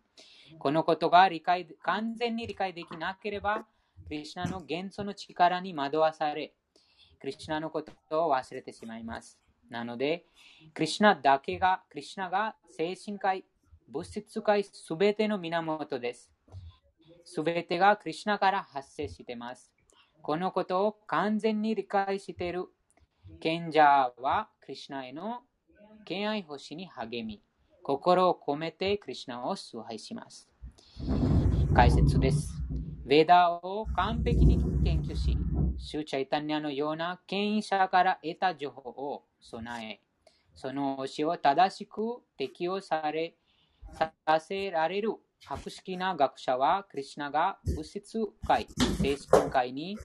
このことが理解完全に理解できなければ、クリュナの元素の力に惑わされ、クリュナのことを忘れてしまいます。なので、クリュナだけが、クリュナが精神界、物質界すべての源です。すべてがクリュナから発生しています。このことを完全に理解している賢者はクリュナへの敬愛星に励み、心を込めてクリュナを崇拝します。解説です。ヴェダを完璧に研究し、シュチャイタニアのような権威者から得た情報を備え、その教えを正しく適用され、させられる博識な学者は、クリシナが物質界、精神界に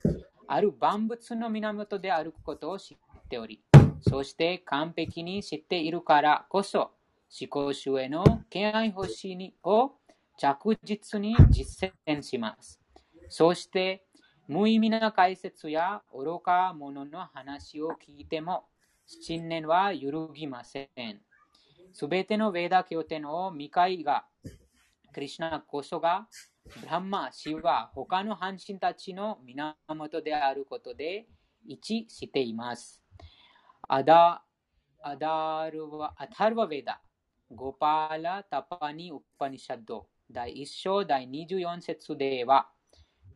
ある万物の源であることを知っており、そして完璧に知っているからこそ、思考主への敬愛欲しにを着実に実践します。そして、無意味な解説や愚か者の話を聞いても、信念は揺るぎません。すべてのヴェーダ経典を見会が、クリシナこそが、ブランマ、シワ、他の半身たちの源であることで一致しています。アダアダルワアタルワヴェダ、ゴパーラ・タパニ・ウパニシャド、第1章第24節では、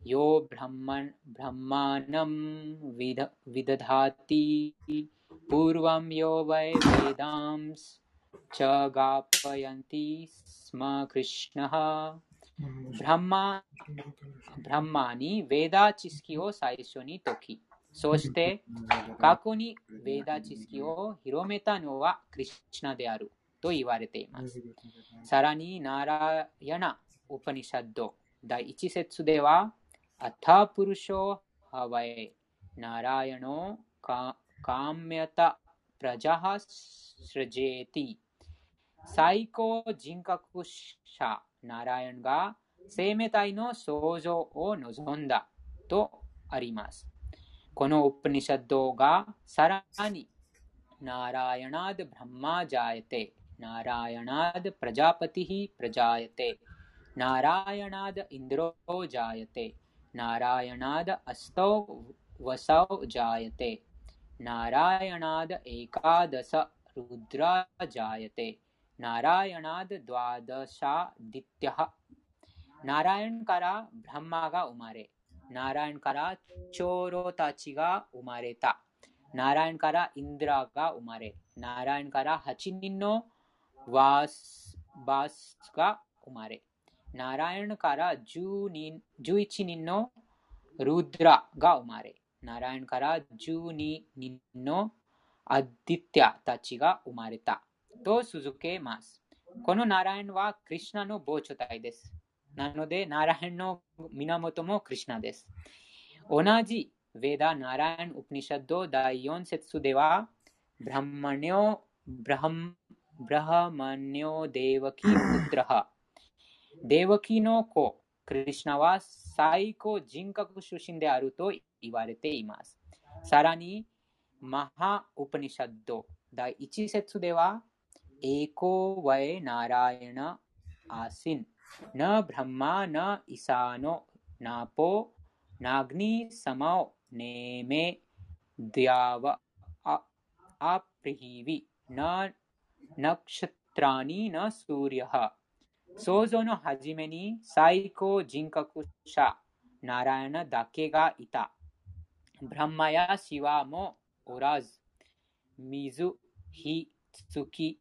よブランマン、ブランマナム、ヴィダヴィダダティ、プールワムヨヴァエヴェダムス、チャガパヤンティスマクリシナハ。ブランマブランマにヴェーダ知識を最初に解き、そして過去にヴェーダ知識を広めたのはクリシナであると言われています。さらに、ナラヤナ・ウパニシャッド第一節では、アタプルショハワエ、ナラヤノカカメヤタ・プラジャハスラジェティ、最高人格者ナラヤンが生命体の創造を望んだとあります。このウプニシャッドがさらにナラヤナード・ブランマジャヤテ、ナラヤナード・プラジャパティヒ・プラジャヤテ、ナラヤナード・インドロジャヤテ、ナラヤナード・アスト・ワサウジャヤテ、ナラヤナード・エカナラヤナード・ドワダシャ・ディティハ。ナラヤンからブランマが生まれ、ナラヤンから長老たちが生まれた。ナラヤンからインドラが生まれ、ナラヤンから8人のワースバスが生まれ、ナラヤンから10人11人のルドラが生まれ、ナラヤンから12人のアディティアたちが生まれた。と続けます。このナラヤンはクリシナの膨張体です。なので、ナラヤンの源もクリシナです。同じヴェダ・ナラヤン・ウプニシャド第4節では、ブランマニョ、ブラハム、ブラハマニョ・デーワキ・プトラハ。デワキの子、クリシナは最高人格出身であると言われています。さらに、マハ・ウパニシャッド第1節では、エコ・ワエ・ナラヤナ・アシン、ナ・ブラマ・ナ・イサノ・ナポ・ナグニ・サマオ・ネメ・ディアワ・ア・プリヒビ・ナ・ナクシャトラニ・ナ・スーリアハ。創造の初めに最高人格者ナラヤナだけがいた。ブランマやシワもおらず、水、火、月、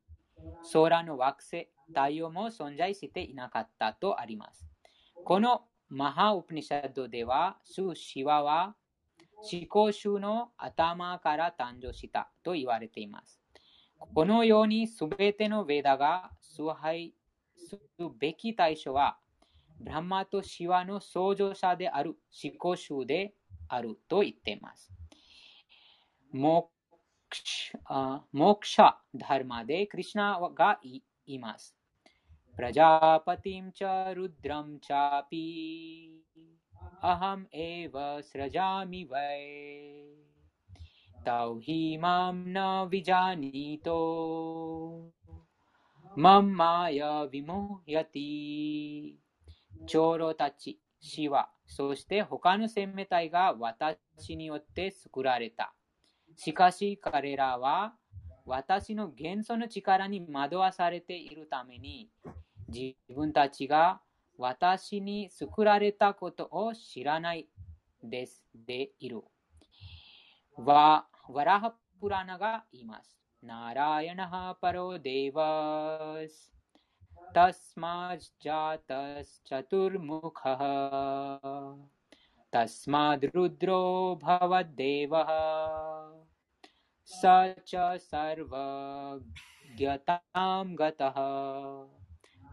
空の惑星、太陽も存在していなかったとあります。このマハウプニシャドでは、スシワは思考集の頭から誕生したと言われています。このようにすべてのヴェダが崇拝するべき対象は、ブラマとシワの創造者である思考集であると言っています。モクシャダルマでクリシナがいます。プラジャパティムチャルドラムチャピアハムエヴァスラジャミヴァイタウヒマムナヴィジャニトマンマヤビモヤティ。長老たち、死は、そして他の生命体が私によって作られた。しかし彼らは私の元素の力に惑わされているために自分たちが私に作られたことを知らないですでいる。わ、わらはプラナがいます。नारायण परो देवस्। तस्माद्रो तस्माद्रुद्रो भवद्देवः। स च सर्वज्ञतां गतः।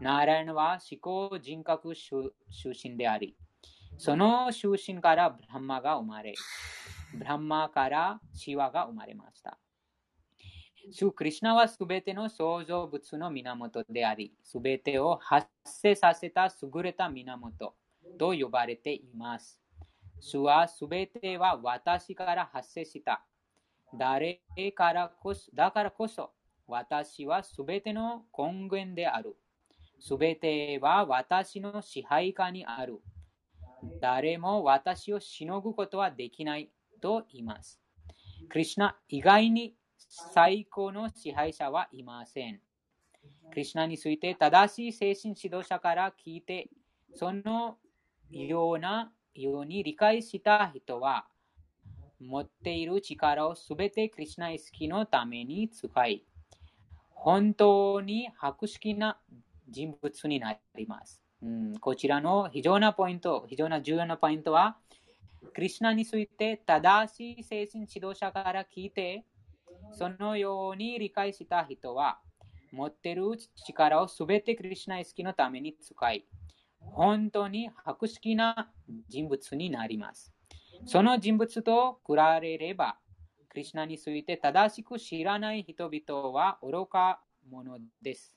नारायणवासिको शु, सुशिन्दारी सोनो सुशिनकारा ब्रह्मा का उमारे। ब्रह्मा कारा शिवा का उमारे मास्ता। 主クリシナはすべての創造物の源であり、すべてを発生させた優れた源と呼ばれています。主はすべては私から発生した。誰からこそだからこそ、私はすべての根源である。すべては私の支配下にある。誰も私をしのぐことはできないと言います。クリシナ以外に最高の支配者はいません。クリシナについて正しい精神指導者から聞いて、そのようなように理解した人は、持っている力をすべてクリシナ意識のために使い、本当に博識な人物になります。うん、こちらの非常なポイント、非常な重要なポイントは、クリシナについて正しい精神指導者から聞いて、そのように理解した人は、持ってる力をすべてクリシナイ意識のために使い、本当に博識な人物になります。その人物と比べれば、クリシナについて正しく知らない人々は愚か者です。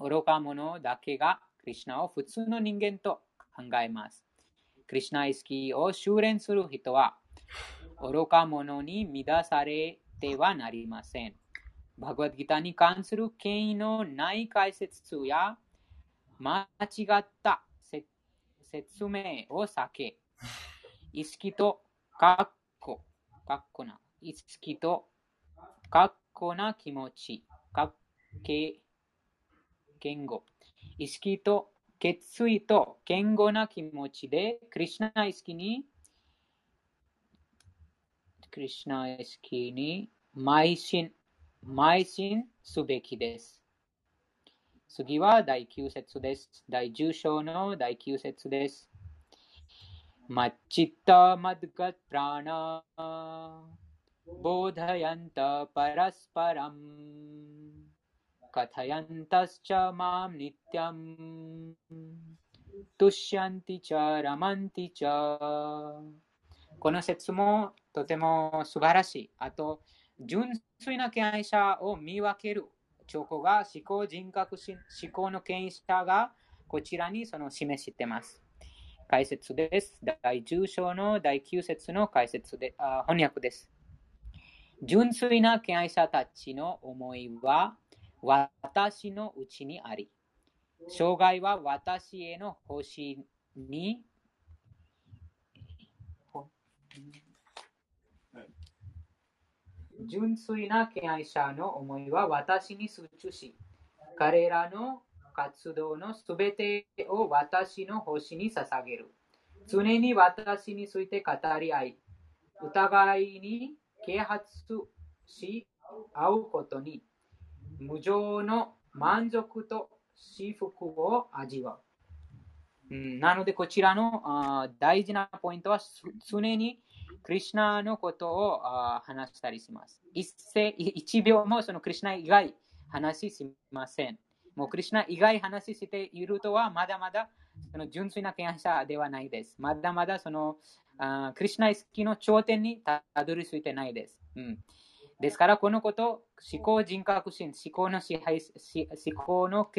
愚か者だけがクリシナを普通の人間と考えます。クリシナイ意識を修練する人は愚か者に乱されてはなりません。バグワッドギターに関する権威のない解説や間違った説明を避け、意識とかっこ、かっこな、意識とかっこな気持ち、かっけ、言語、意識と決意と言語な気持ちで、クリュナ意識にクリシナ意識に邁進、邁進すべきです。次は第9節です。第10章の第9節です。マッチッタマドガップラナボダヤンタパラスパラムカタヤンタスチャマムニティアムトゥシャンティチャラマンティチャこの説もとても素晴らしい。あと、純粋な権威者を見分ける兆候が思考人格思考の権威者がこちらにその示しています。解説です。第10章の第9節の解説であ翻訳です。純粋な権威者たちの思いは私のうちにあり、障害は私への星に純粋な敬愛者の思いは私に集中し、彼らの活動のすべてを私の星に捧げる。常に私について語り合い、疑いに啓発し合うことに、無常の満足と幸福を味わう。うん、なので、こちらのあ大事なポイントは、常にクリュナのことを話したりします。一世一秒もそのクリュナ以外話しません。もうクリュナ以外話しているとはまだまだその純粋な敬愛者ではないです。まだまだそのあクリュナ意識の頂点にたどり着いてないです。うんですから、このこと、思考人格心、思考の支配、思考の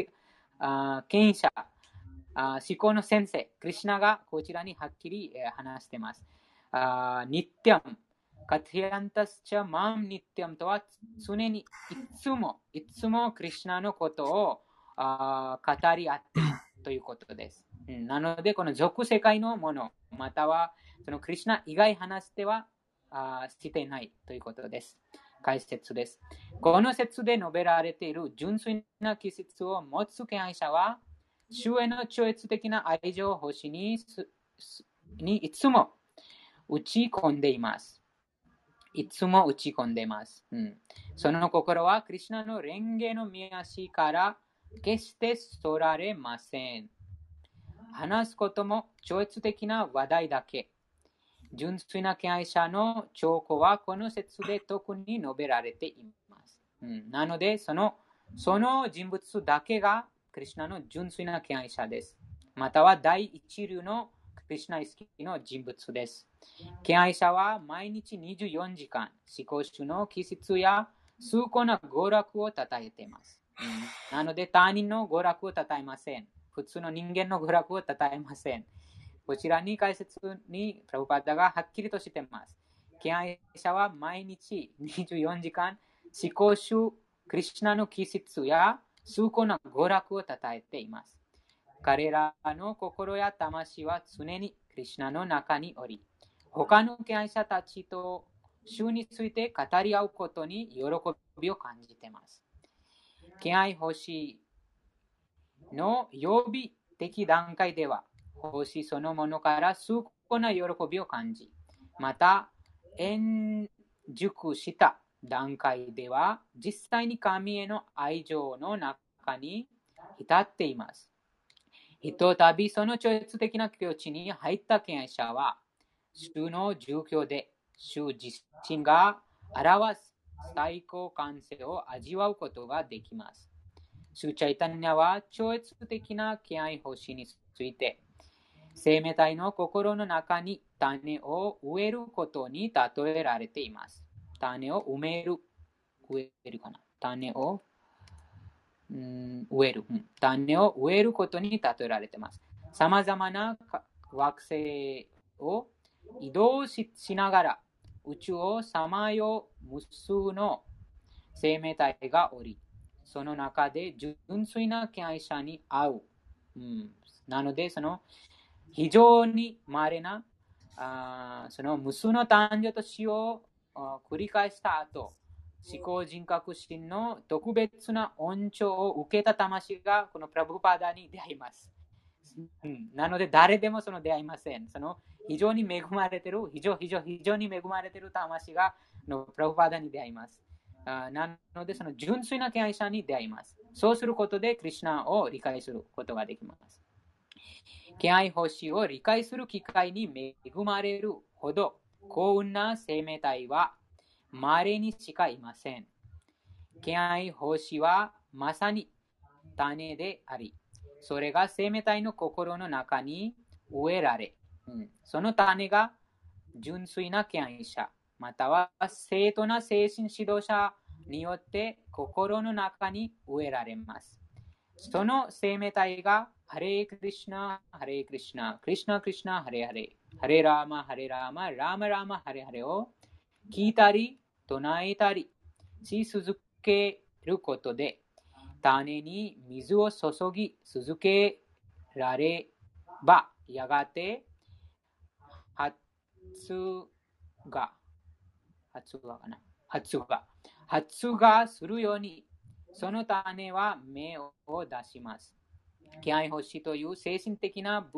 あ権者あ、思考の先生、クリュナがこちらにはっきり、話しています。あニッティアム、カティアンタスチャマンニッティアムとは常にいつも、いつもクリュナのことをあ語り合っているということです。なので、この俗世界のもの、またはそのクリュナ以外話してはあしていないということです。解説です。この説で述べられている純粋な季節を持つ敬愛者は、主への超越的な愛情を星ににいつも打ち込んでいます。いつも打ち込んでいます。うん、その心は、クリュナの蓮華の見足から決してそられません。話すことも超越的な話題だけ。純粋な敬愛者の兆候はこの説で特に述べられています。うん、なのでその、その人物だけがクリュナの純粋な敬愛者です。または第一流のクリュナ意識の人物です。敬愛者は毎日24時間、思考主の気質や崇高な娯楽を称えています。うん、なので他人の娯楽を称えません。普通の人間の娯楽を称えません。こちらに解説にプラブパダがはっきりとしています。敬愛者は毎日24時間、思考主クリュナの気質や崇高な娯楽を称えています。彼らの心や魂は常にクリュナの中におり、他の敬愛者たちと主について語り合うことに喜びを感じています。敬愛星の曜日的段階では、星そのものから崇高な喜びを感じ、また、円熟した段階では、実際に神への愛情の中に浸っています。ひとたびその超越的な境地に入った敬愛者は、主の状況で、主自身が表す最高感性を味わうことができます。主チャイタニアは超越的な敬愛星について、生命体の心の中に種を植えることに例えられています。種を埋める。植えるかな？種を、うん、植える、うん。種を植えることに例えられています。さまざまな惑星を移動しながら宇宙をさまよう無数の生命体がおり、その中で純粋な敬愛者に会う。うん、なので、その非常に稀なあその無数の誕生と死を繰り返した後、思考人格心の特別な恩寵を受けた魂がこのプラブパダに出会います。うん、なので誰でもその出会いません。その非常に恵まれている、非常非常非常に恵まれている魂がのプラブパダに出会います。あなので、その純粋な敬愛者に出会います。そうすることで、クリュナを理解することができます。敬愛星を理解する機会に恵まれるほど幸運な生命体は稀にしかいません。敬愛星はまさに種であり、それが生命体の心の中に植えられ、うん、その種が純粋な敬愛者、または正当な精神指導者によって心の中に植えられます。その生命体がハレークリシナ、ハレークリシナ、クリシナクリシナ、ハレハレ、ハレラーマ、ハレラーマ、ラーマラーマ、ハレハレを聞いたり、唱えたりし続けることで、種に水を注ぎ続けられば、やがて発芽、発芽かな？発芽。発芽するように、その種は芽を出します。気合星という精神的な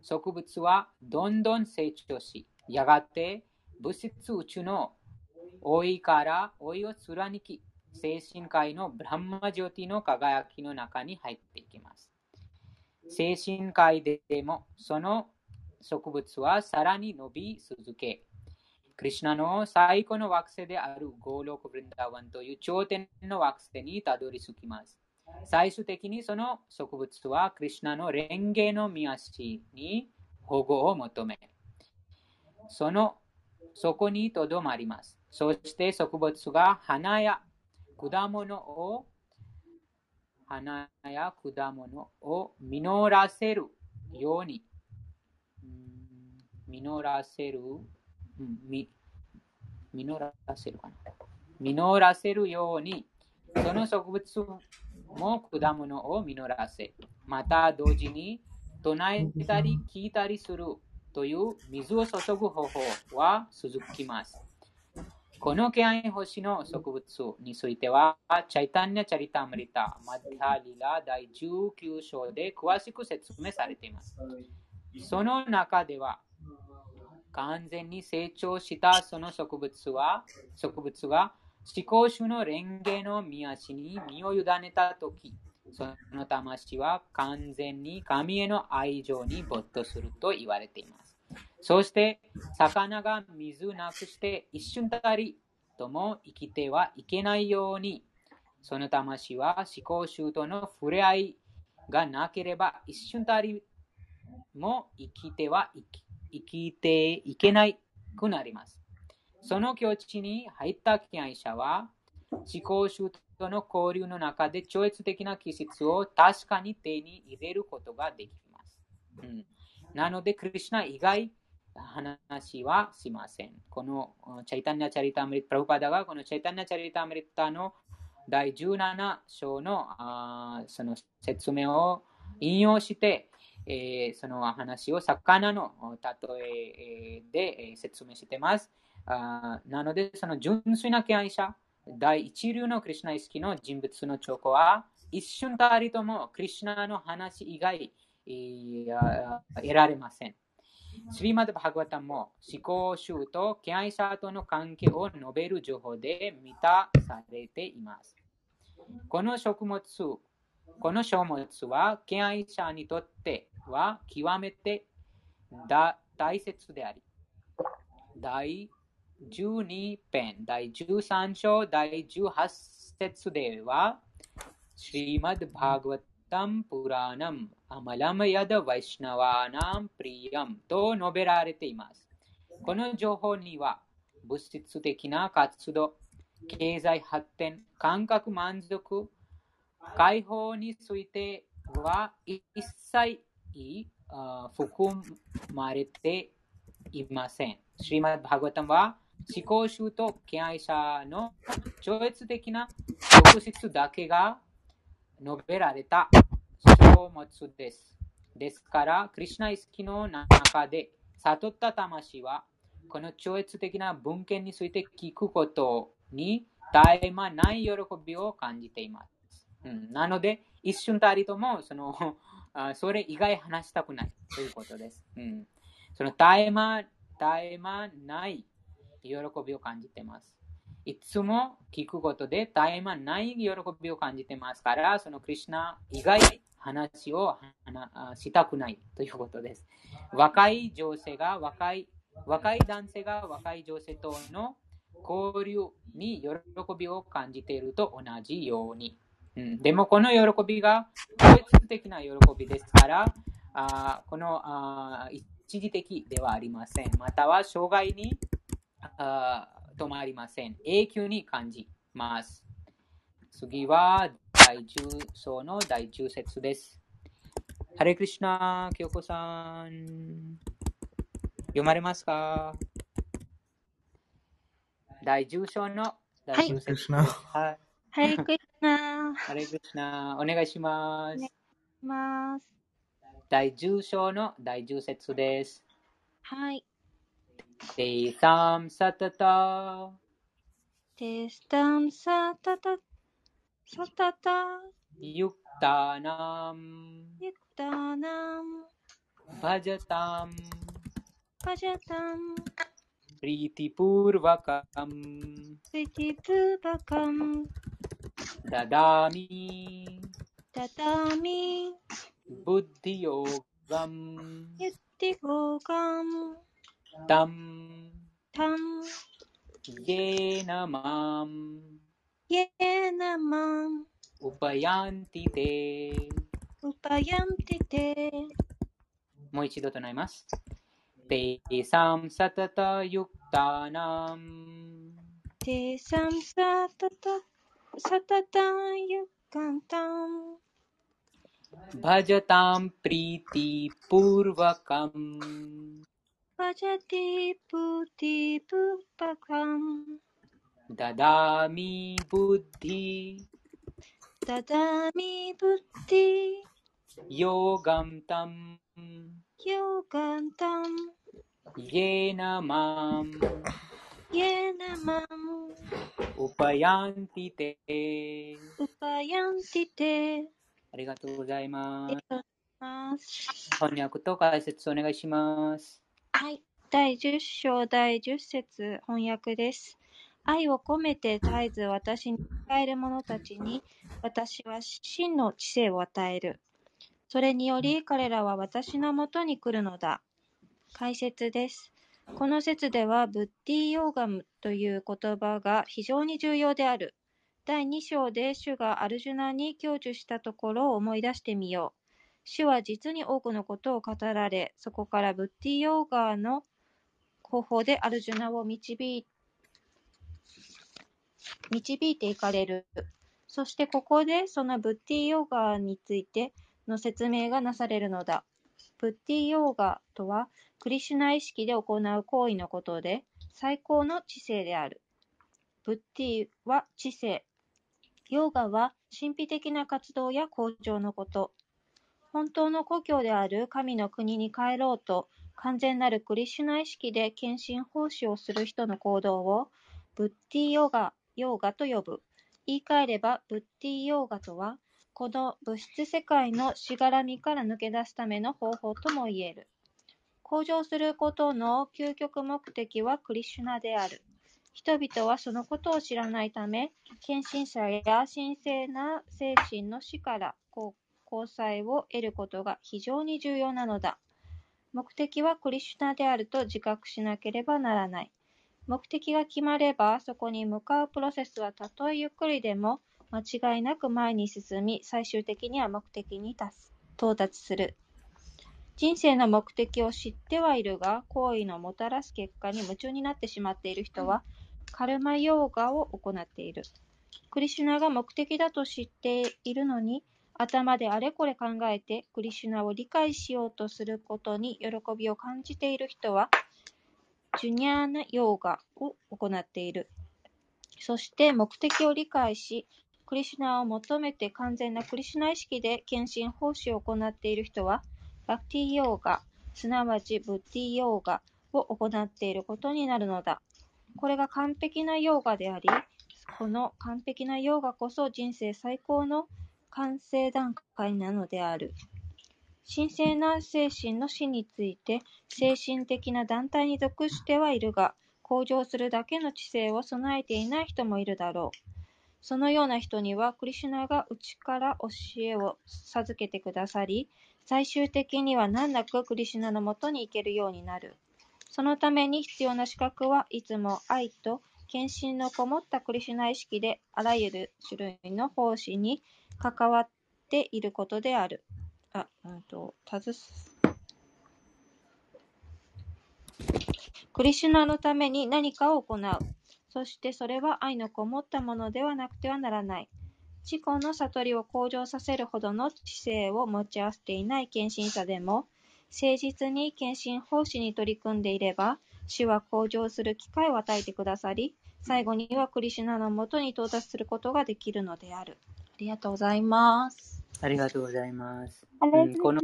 植物はどんどん成長し、やがて物質宇宙の老いから老いを貫き、精神界のブランマジョティの輝きの中に入っていきます。精神界でもその植物はさらに伸び続け、クリュナの最古の惑星であるゴーロク・ブリンダワンという頂点の惑星にたどり着きます。最終的にその植物はクリュナの蓮華の見足に保護を求め、そのそこにとどまります。そして植物が花や果物を花や果物を実らせるように、実らせる、実らせるかな。実らせるように、その植物も果物を実らせ、また同時に唱えたり聞いたりするという水を注ぐ方法は続きます。この気合星の植物については、チャイタンニャ・チャリタムリタ、マッダリラ第19章で詳しく説明されています。その中では、完全に成長したその植物は、植物が思考主の蓮華の見足に身を委ねたとき、その魂は完全に神への愛情に没頭すると言われています。そして、魚が水なくして一瞬たりとも生きてはいけないように、その魂は思考主との触れ合いがなければ一瞬たりも生きては生き生きていけないくなります。その境地に入った気合者は、思考主との交流の中で超越的な気質を確かに手に入れることができます。うん、なので、クリュナ以外話はしません。このチャイタンニャ・チャリタアムリッタ、プラブパダがこのチャイタンニャ・チャリタアムリッタの第17章のあその説明を引用して、えー、その話を魚の例えで説明しています。あなので、その純粋な敬愛者、第一流のクリュナ意識の人物の兆候は、一瞬たりともクリュナの話以外、えー、得られません。スリマド・バグワタも思考集と敬愛者との関係を述べる情報で満たされています。この食物、この書物は敬愛者にとっては極めて大切であり、第12編、第13章、第18節では、シリマド・バーグワタム・プラナム、アマラム・ヤダ・ワイシナワナム・プリヤムと述べられています。この情報には、物質的な活動、経済発展、感覚満足、解放については一切含まれていません。シリマッバーガタムは思考集と敬愛者の超越的な特質だけが述べられた書物です。ですから、クリュナ意識の中で悟った魂は、この超越的な文献について聞くことに絶え間ない喜びを感じています。うん、なので、一瞬たりともそのそれ以外話したくないということです。うん、その絶え間絶え間ない喜びを感じています。いつも聞くことで絶え間ない喜びを感じてますから、そのクリュナ以外話をしたくないということです。若い女性が若い若い男性が若い女性との交流に喜びを感じていると同じように。うん、でもこの喜びが超越的な喜びですから、あこのあ一時的ではありません。または生涯にあ止まりません。永久に感じます。次は第10章の第10節です。ハレクリシナ、京子さん。読まれますか？第10章の第10節です。はい。ハレクリシナ。ハレクリシナ、お願いします。お願いします。第10章の第10節です。はい。तेषां सतता तेस्तां सतत सतता युक्तानां युक्तानां भजतां भजतां प्रीतिपूर्वकं प्रीतिपूर्वकं ददामि ददामि बुद्धियोगं युक्तियोगम् ッティゴガム、 तं タム、 येन माम् イエナマン、 उपयान्ति ते ウパヤンティテ、もう一度唱えます。तेषां सततयुक्तानां テサンサタタ、サタタユカンタム、 भजतां प्रीतिपूर्वकम् パジャティプティプ Pajati Buddhi Bhupakam Dadami Buddhi Dadami Buddhi Yogam Tam Yogam Tam Yena Mam Yena Mam Upayanti Te Upayanti Te ありがとうございます。翻訳と解説お願いします。はい。第10章第10節翻訳です。愛を込めて絶えず私に使える者たちに、私は真の知性を与える。それにより彼らは私のもとに来るのだ。解説です。この説では、ブッディヨーガムという言葉が非常に重要である。第2章で主がアルジュナに享受したところを思い出してみよう。主は実に多くのことを語られ、そこからブッディヨーガーの方法でアルジュナを導い導いていかれる。そしてここでそのブッディヨーガーについての説明がなされるのだ。ブッディヨーガとはクリシュナ意識で行う行為のことで最高の知性である。ブッディは知性。ヨーガは神秘的な活動や向上のこと。本当の故郷である神の国に帰ろうと完全なるクリシュナ意識で献身奉仕をする人の行動をブッディヨガ、ヨーガと呼ぶ。言い換えれば、ブッディヨーガとは、この物質世界のしがらみから抜け出すための方法とも言える。向上することの究極目的はクリシュナである。人々はそのことを知らないため、献身者や神聖な精神の死から交際を得ることが非常に重要なのだ。目的はクリシュナであると自覚しなければならない。目的が決まれば、そこに向かうプロセスはたとえゆっくりでも間違いなく前に進み、最終的には目的に達す到達する。人生の目的を知ってはいるが、行為のもたらす結果に夢中になってしまっている人は、カルマヨーガを行っている。クリシュナが目的だと知っているのに、頭であれこれ考えてクリシュナを理解しようとすることに喜びを感じている人は、ジュニャーナヨーガを行っている。そして目的を理解し、クリシュナを求めて完全なクリシュナ意識で献身奉仕を行っている人は、バクティヨーガ、すなわちブッディヨーガを行っていることになるのだ。これが完璧なヨーガであり、この完璧なヨーガこそ人生最高の完成段階なのである。神聖な精神の死について、精神的な団体に属してはいるが、向上するだけの知性を備えていない人もいるだろう。そのような人には、クリシュナが内から教えを授けてくださり、最終的には難なくクリシュナのもとに行けるようになる。そのために必要な資格はいつも愛と献身のこもったクリシュナ意識であらゆる種類の奉仕に関わっていることである。あ、うんと、たずす。クリシュナのために何かを行う。そしてそれは愛のこもったものではなくてはならない。自己の悟りを向上させるほどの知性を持ち合わせていない献身者でも、誠実に献身奉仕に取り組んでいれば、主は向上する機会を与えてくださり、最後にはクリシュナのもとに到達することができるのである。ありがとうございます。ありがとうございます。あれうんこの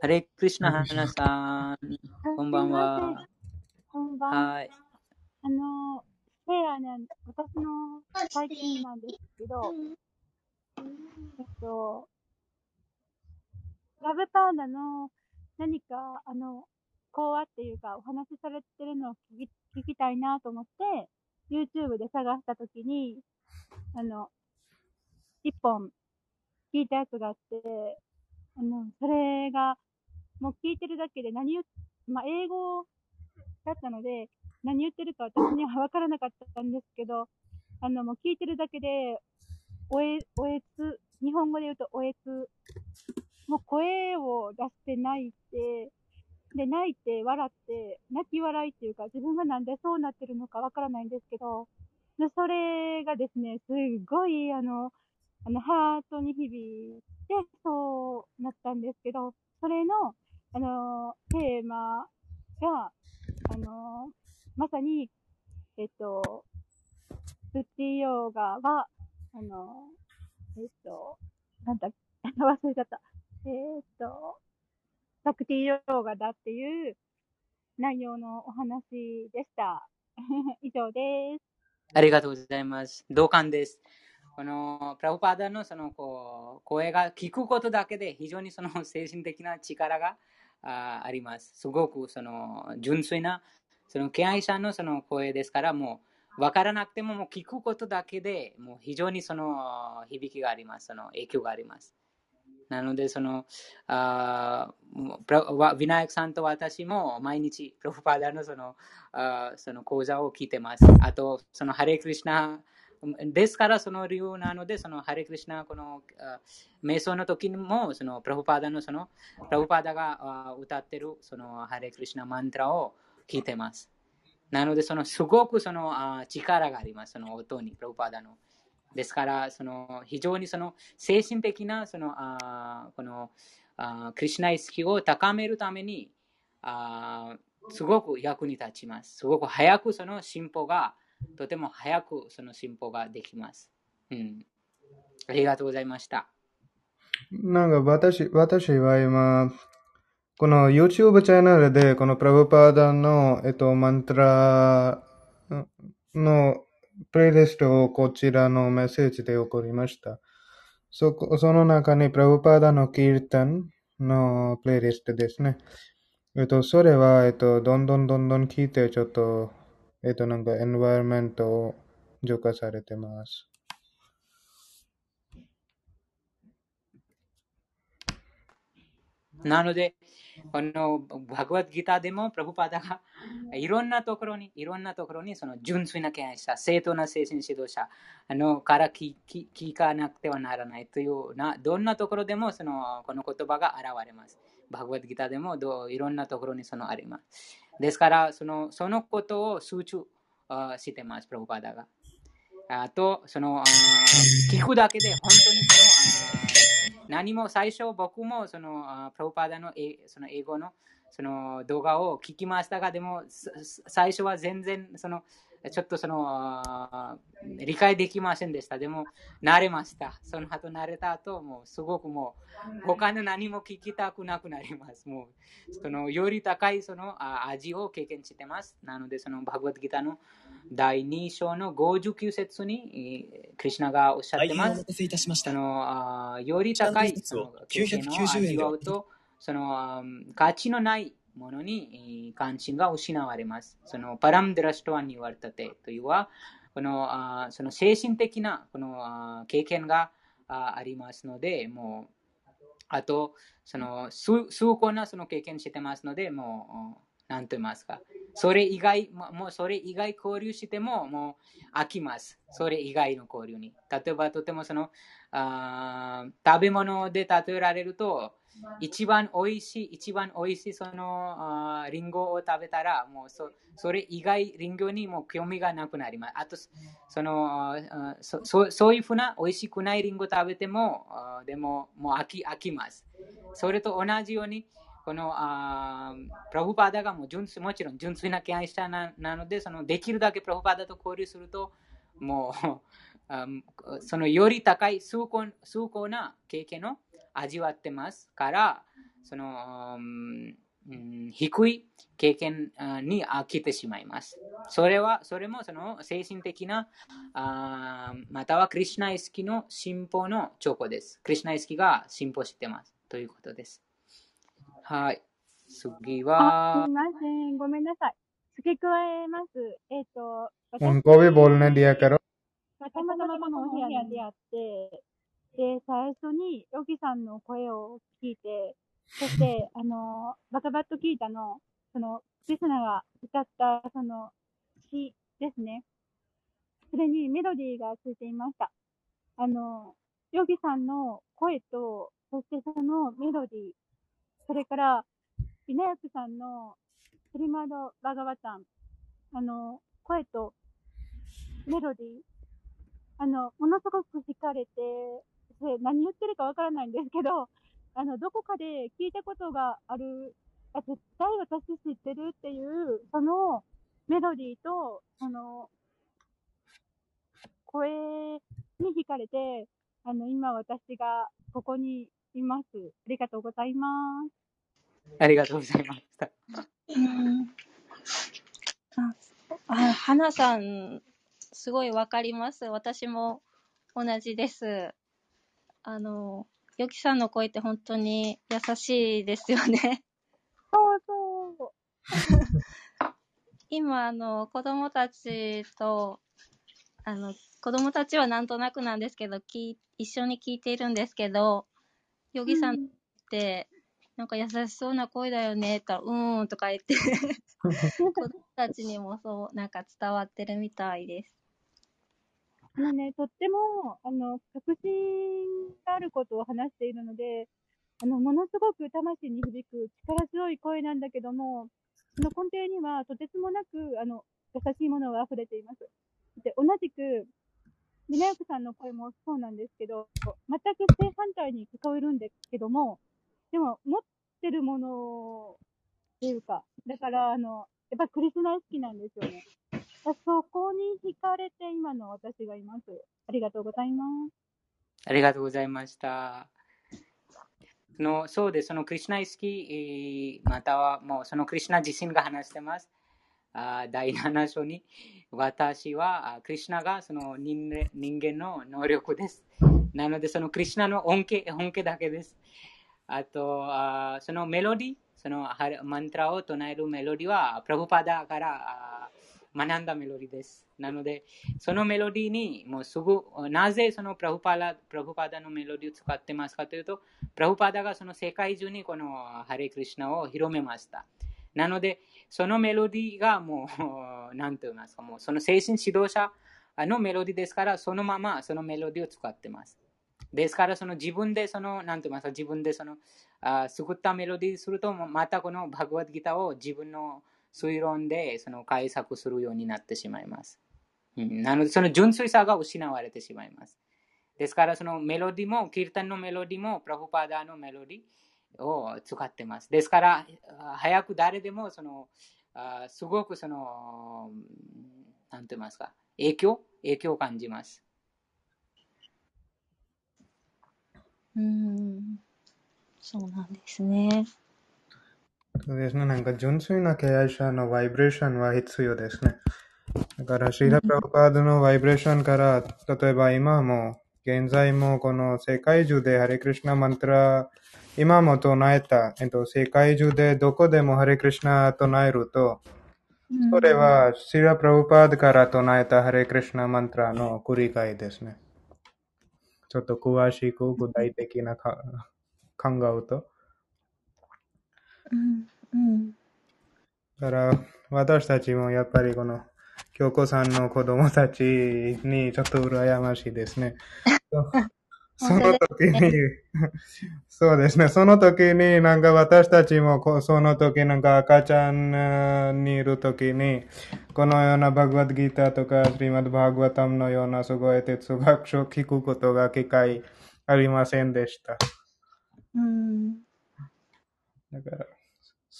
ハレクリシュナ、ハナさん。こんばんは。こんばんは。はい。あの、ペアなん、私の最近なんですけど、えっと、ラブパンダの何か、あの、講話っていうか、お話しされてるのを聞き聞きたいなと思って、YouTube で探したときに、あの、一本聞いたやつがあって、あの、それが、もう聞いてるだけで何言、まあ、英語だったので、何言ってるか私には分からなかったんですけど、あの、もう聞いてるだけで、おえ、おえつ、日本語で言うとおえつ、もう声を出して泣いて、で、泣いて、笑って、泣き笑いっていうか、自分がなんでそうなってるのかわからないんですけど、で、それがですね、すごい、あの、あの、ハートに響いて、そうなったんですけど、それの、あの、テーマが、あの、まさに、えっと、プッティヨーガは、あの、えっと、なんだ、忘れちゃった。えっと、バクティヨーガだっていう内容のお話でした。*laughs* 以上です。ありがとうございます。同感です。このプラブパダのそのこう声が聞くことだけで非常にその *laughs* 精神的な力があります。すごくその純粋なその敬愛者のその声ですから、もう分からなくてももう聞くことだけでもう非常にその響きがあります。その影響があります。なので、その、あープラわビナヤクさんと私も毎日、プロフパーダのそのあその講座を聞いてます。あと、そのハレクリシナですから、その理由なので、そのハレクリシナ、この瞑想の時にも、そのプラフパーダのその、プラフパーダが歌ってるそのハレクリシナマントラを聞いてます。なので、そのすごくそのあ力があります、その音に、プラフパーダの。ですから、その非常にその精神的なそのあこのあクリシナ意識を高めるためにあすごく役に立ちます。すごく早くその進歩が、とても早くその進歩ができます。うん。ありがとうございました。なんか私、私は今、この YouTube チャンネルで、このプラブパーダの、えっと、マントラのプレイリストをこちらのメッセージで送りました。そこ、その中にプラブパーダのキータンのプレイリストですね。えっと、それは、えっと、どんどんどんどん聞いて、ちょっと、えっと、なんか、エンバイロメントを浄化されてます。なので、このバグワッドギターでも、プラブパダがいろんなところに、いろんなところに、その純粋な敬愛者、正当な精神指導者あのから聞聞聞かなくてはならないというな、どんなところでもそのこの言葉が現れます。バグワッドギターでもどいろんなところにそのあります。ですから、そのそのことを集中してます、プラブパダが。あと、その聞くだけで本当にその何も最初僕もそのプロパダのその英語のその動画を聞きましたが、でも最初は全然そのちょっとそのあ理解できませんでした。でも慣れました。その後慣れた後、もうすごくもう他の何も聞きたくなくなります。もうそのより高いそのあ味を経験してます。なのでそのバグワッドギターの第2章の59節にえークリシナがおっしゃってますおいたしました。そのあより高いその経験を990円で味わうと、そのあ価値のないものに関心が失われます。そのパラムデラストワンに言われたてというは、このあその精神的なこのあ経験があありますので、もう、あと、その崇崇高なその経験してますので、もう、なんと言いますか、それ以外、ももうそれ以外交流しても、もう飽きます。それ以外の交流に。例えば、とてもその、あ食べ物で例えられると、一番おいしい、一番おいしいそのあリンゴを食べたら、もうそそれ以外、リンゴにも興味がなくなります。あと、そのあそそそういうふうな美味しくないリンゴ食べても、でももう飽き飽きます。それと同じように、このあプラフパーダがもう純粋もちろん純粋な敬愛者ななので、そのできるだけプラフパーダと交流すると、もう *laughs* そのより高い崇高崇高な経験を味わってますから、その、うん、低い経験に飽きてしまいます。それは、それもその精神的な、あまたはクリュナイスキの進歩の兆候です。クリュナイスキが進歩してます。ということです。はい。次は。すみません。ごめんなさい。付け加えます。えっ、ー、と、私。私のままのお部屋にあって、で、最初にヨギさんの声を聞いて、そして、*laughs* あの、バカバット聞いたの、その、クリスナが歌った、その、詩ですね。それにメロディーがついていました。あの、ヨギさんの声と、そしてそのメロディー、それから、ビナヤクさんのスリマード・バガワタン、あの、声とメロディー、あの、ものすごく惹かれて、それ何言ってるかわからないんですけど、*laughs* あの、どこかで聞いたことがある、あ、絶対私知ってるっていう、そのメロディーと、その、声に惹かれて、あの、今私がここにいます。ありがとうございます。ありがとうございました。うんあ、あ花さん、すごいわかります。私も同じです。あの、ヨキさんの声って本当に優しいですよね。そうそう。今、あの、子供たちと、あの、子供たちはなんとなくなんですけど、聞い一緒に聞いているんですけど、ヨギさんって、なんか優しそうな声だよね、って言ったら、うーんとか言って、*laughs* 子供たちにもそう、なんか伝わってるみたいです。あね、とっても、あの、確信があることを話しているので、あの、ものすごく魂に響く力強い声なんだけども、その根底にはとてつもなく、あの、優しいものが溢れています。で、同じく、ミナヤクさんの声もそうなんですけど、全く正反対に聞こえるんですけども、でも、持ってるものっていうか、だから、あの、やっぱりクリスナ好きなんですよね。そこに惹かれて今の私がいます。ありがとうございます。ありがとうございました。のそうです。そのクリシュナイスキー、またはもうそのクリシュナ自身が話してます。あ第7章に、私はクリシュナがその人間人間の能力です。なので、そのクリシュナの恩恵恩恵だけです。あと、あそのメロディ、そのハマントラを唱えるメロディは、プラブパダからあ学んだメロディです。なので、そのメロディにもうすぐ、なぜそのプラブパダプラブパダのメロディを使ってますかというと、プラブパダがその世界中にこのハレクリシュナを広めました。なので、そのメロディがもう、なんて言いますか、もうその精神指導者のメロディですから、そのままそのメロディを使ってます。ですから、その自分でその、なんて言いますか、自分でその、あ作ったメロディーすると、またこのバグワッドギターを自分の推論でその解釈するようになってしまいます。うん、なので、その純粋さが失われてしまいます。ですから、そのメロディも、キルタンのメロディも、プラフパダのメロディを使ってます。ですから、早く誰でもその、あすごくその、なんて言いますか、影響？影響を感じます。うん。そうなんですね。そうですね。なんか純粋な敬愛者のバイブレーションは必要ですね。だから、シーラ・プラパードのバイブレーションから、例えば今も、現在もこの世界中でハレクリシナマントラ、今も唱えた、えっと、世界中でどこでもハレクリシナ唱えると、それはシーラ・プラパードから唱えたハレクリシナマントラの繰り返ですね。ちょっと詳しく具体的なか考えると。うん。うん。だから、私たちもやっぱりこの、京子さんの子供たちにちょっと羨ましいですね。*laughs* その時に、そうですね、その時になんか私たちもこその時なんか赤ちゃんにいる時に、このようなバグワッドギーターとかスリマッドバグワタムのようなすごい哲学書を聞くことが機会ありませんでした。うん。だから、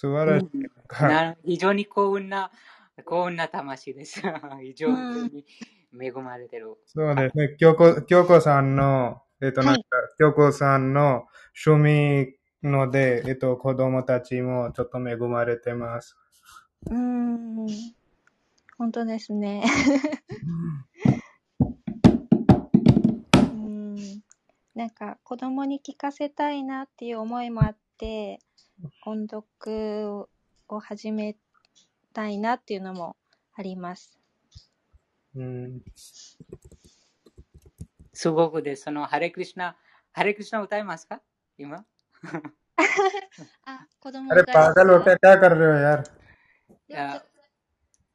素晴らしい。な非常に幸運な、幸運な魂です。*laughs* 非常に恵まれてる。そうですね。京子、京子さんの、えっと、なんか、京子さんの趣味ので、えっと、子供たちもちょっと恵まれてます。うーん。本当ですね。うーん。なんか子供に聞かせたいなっていう思いもあって、音読を始めたいなっていうのもあります。うん。すごくです。その、ハレクリシナ、ハレクリシナ歌いますか今あ、子供 अरे がです पागल हो か क्या क्या कर रहे हो यार いやちょっと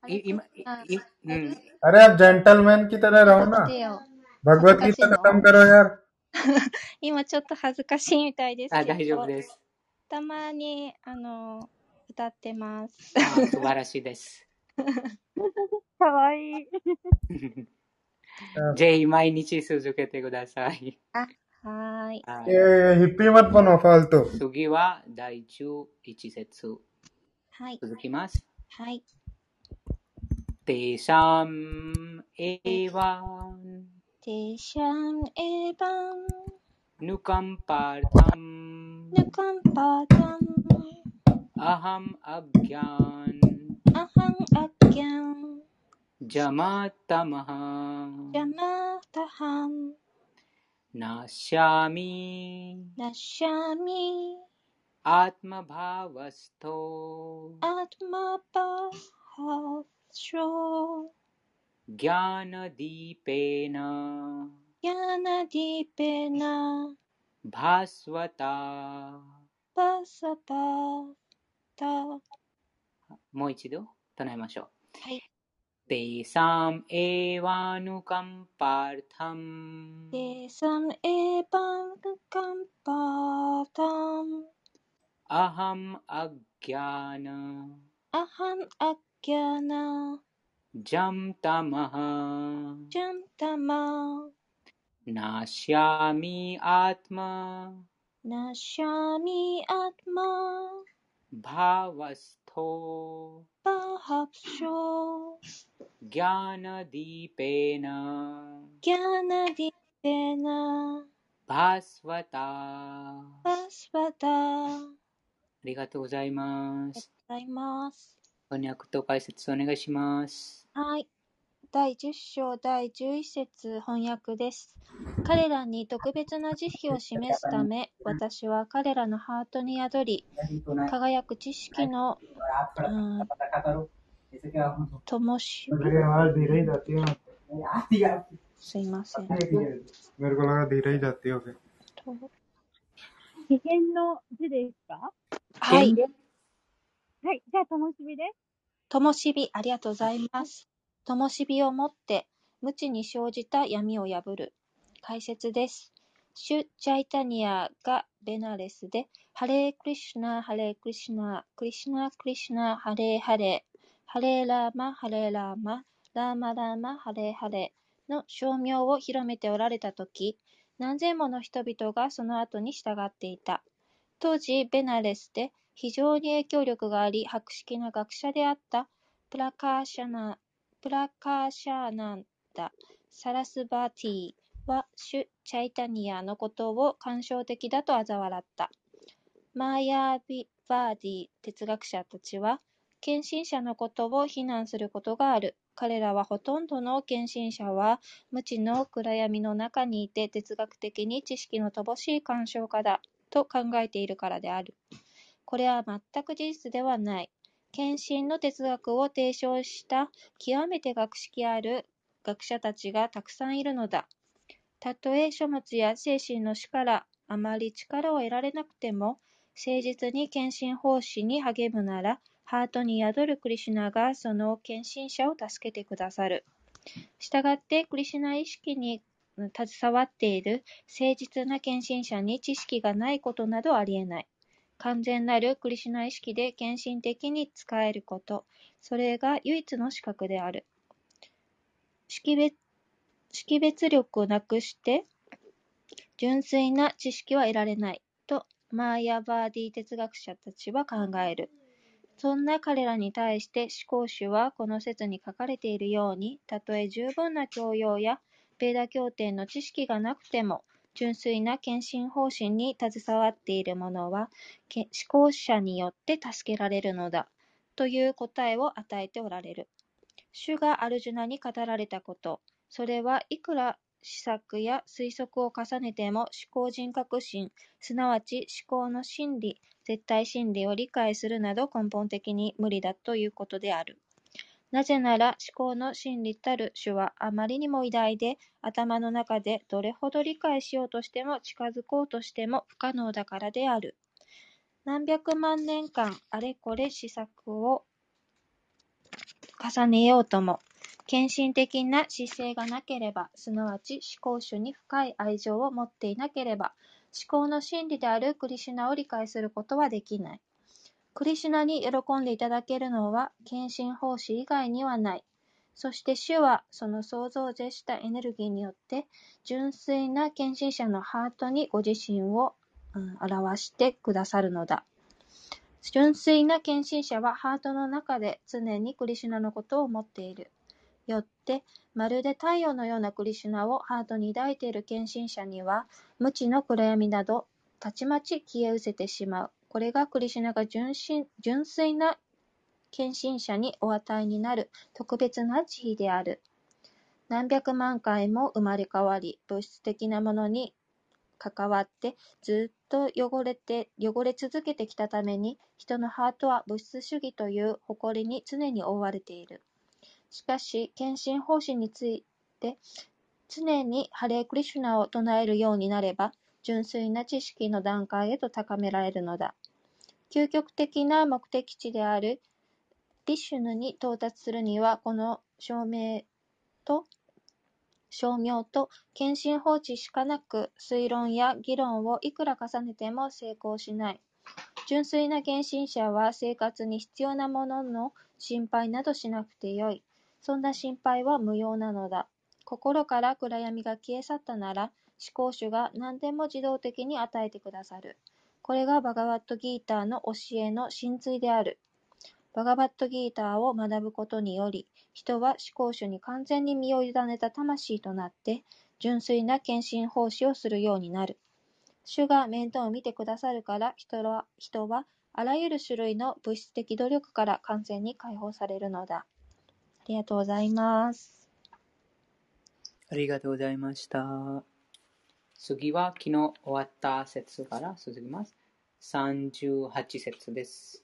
あれい今、いあいうん。 अरे आप जेंटलमैन की तरह ちょ रहो っと ना 待ってよ。 भगवत 恥ずかし गीता いの खत्म करो यार *laughs* 今ちょっと恥ずかしいみたいですあ、け大丈夫ど、です。 たまに、あの、歌ってます。素晴らしいです。*laughs* かわいい。ぜひ毎日続けてください。あはい。え、ヒッピーマットのファルト。次は第11節。はい。続きます。はい。テーシャンエヴァン。テーシャンエヴァン。नुकम्पार्थम् नुकम्पार्थम् अहम अज्ञान। अहम् अज्ञान्। जमातमः जमातः नश्यामि। नश्यामि। आत्मभावस्थो। आत्मभावस्थो। ज्ञानदीपेन। ज्ञानदीपेन ヤナディペナ、 भास्वता パサパタ。はもう一度唱えましょう。い。 तेषाम् एवानुकम्पार्थम् テーサンエヴァン、ヌカンパータン、 अहम् अज्ञान アハンアッギャナ、 जं तमः ジャンタマ、 नाश्यामि आत्मा ナシャミアトマ、 भावस्थो パハプショー、 ज्ञानदीपेन ギャナディペナ、 भास्वता パスパタ。あありがとうございます。りがとうございます。翻訳と解説お願いします。はい。 第十章第十一節翻訳です。彼らに特別な慈悲を示すため、私は彼らのハートに宿り、輝く知識の、ともし、すいません。危険の字ですか？はい。はい、じゃあ、ともしびです。ともしび、ありがとうございます。灯火をもって、無知に生じた闇を破る。解説です。シュ・チャイタニアがベナレスで、ハレークリシュナ、ハレークリシュナ、クリシュナ、クリシュナ、ハレーハレー、ハレーラーマ、ハレーラーマ、ラーマラーマ、ハレーハレーの称名を広めておられたとき、何千もの人々がその後に従っていた。当時、ベナレスで非常に影響力があり、博識な学者であったプラカーシャナ、プラカーシャーナンダ・サラスバティは、シュ・チャイタニアのことを感傷的だと嘲笑った。マーヤービ・バーディ哲学者たちは、献身者のことを非難することがある。彼らはほとんどの献身者は、無知の暗闇の中にいて哲学的に知識の乏しい鑑賞家だと考えているからである。これは全く事実ではない。献身の哲学を提唱した極めて学識ある学者たちがたくさんいるのだ。たとえ書物や精神の死からあまり力を得られなくても、誠実に献身奉仕に励むなら、ハートに宿るクリシュナがその献身者を助けてくださる。したがって、クリシュナ意識に携わっている誠実な献身者に知識がないことなどありえない。完全なるクリシュナ意識で献身的に使えること。それが唯一の資格である。識別識別力をなくして、純粋な知識は得られない。と、マーヤ・バーディ哲学者たちは考える。そんな彼らに対して思考主はこの説に書かれているように、たとえ十分な教養やベーダ経典の知識がなくても、純粋な献身方針に携わっている者は、思考者によって助けられるのだ、という答えを与えておられる。主がアルジュナに語られたこと、それはいくら試作や推測を重ねても思考人格心、すなわち思考の真理、絶対真理を理解するなど根本的に無理だということである。なぜなら思考の真理たる主はあまりにも偉大で、頭の中でどれほど理解しようとしても近づこうとしても不可能だからである。何百万年間あれこれ試作を重ねようとも、献身的な姿勢がなければ、すなわち思考主に深い愛情を持っていなければ、思考の真理であるクリシュナを理解することはできない。クリシュナに喜んでいただけるのは、献身奉仕以外にはない。そして主は、その想像を絶したエネルギーによって、純粋な献身者のハートにご自身を、うん表してくださるのだ。純粋な献身者はハートの中で常にクリシュナのことを思っている。よって、まるで太陽のようなクリシュナをハートに抱いている献身者には、無知の暗闇など、たちまち消え失せてしまう。これがクリシュナが純真純粋な献身者にお与えになる特別な慈悲である。何百万回も生まれ変わり、物質的なものに関わってずっと汚れて、汚れ続けてきたために、人のハートは物質主義という誇りに常に覆われている。しかし、献身方針について、常にハレークリシュナを唱えるようになれば、純粋な知識の段階へと高められるのだ。究極的な目的地であるリシュヌに到達するには、この証明と、証明と献身放置しかなく、推論や議論をいくら重ねても成功しない。純粋な献身者は生活に必要なものの心配などしなくてよい。そんな心配は無用なのだ。心から暗闇が消え去ったなら、思考主が何でも自動的に与えてくださる。これがバガバットギーターの教えの真髄である。バガバットギーターを学ぶことにより、人は思考主に完全に身を委ねた魂となって、純粋な献身奉仕をするようになる。主が面倒を見てくださるから人は、人はあらゆる種類の物質的努力から完全に解放されるのだ。ありがとうございます。ありがとうございました。次は昨日終わった節から続きます。38節です。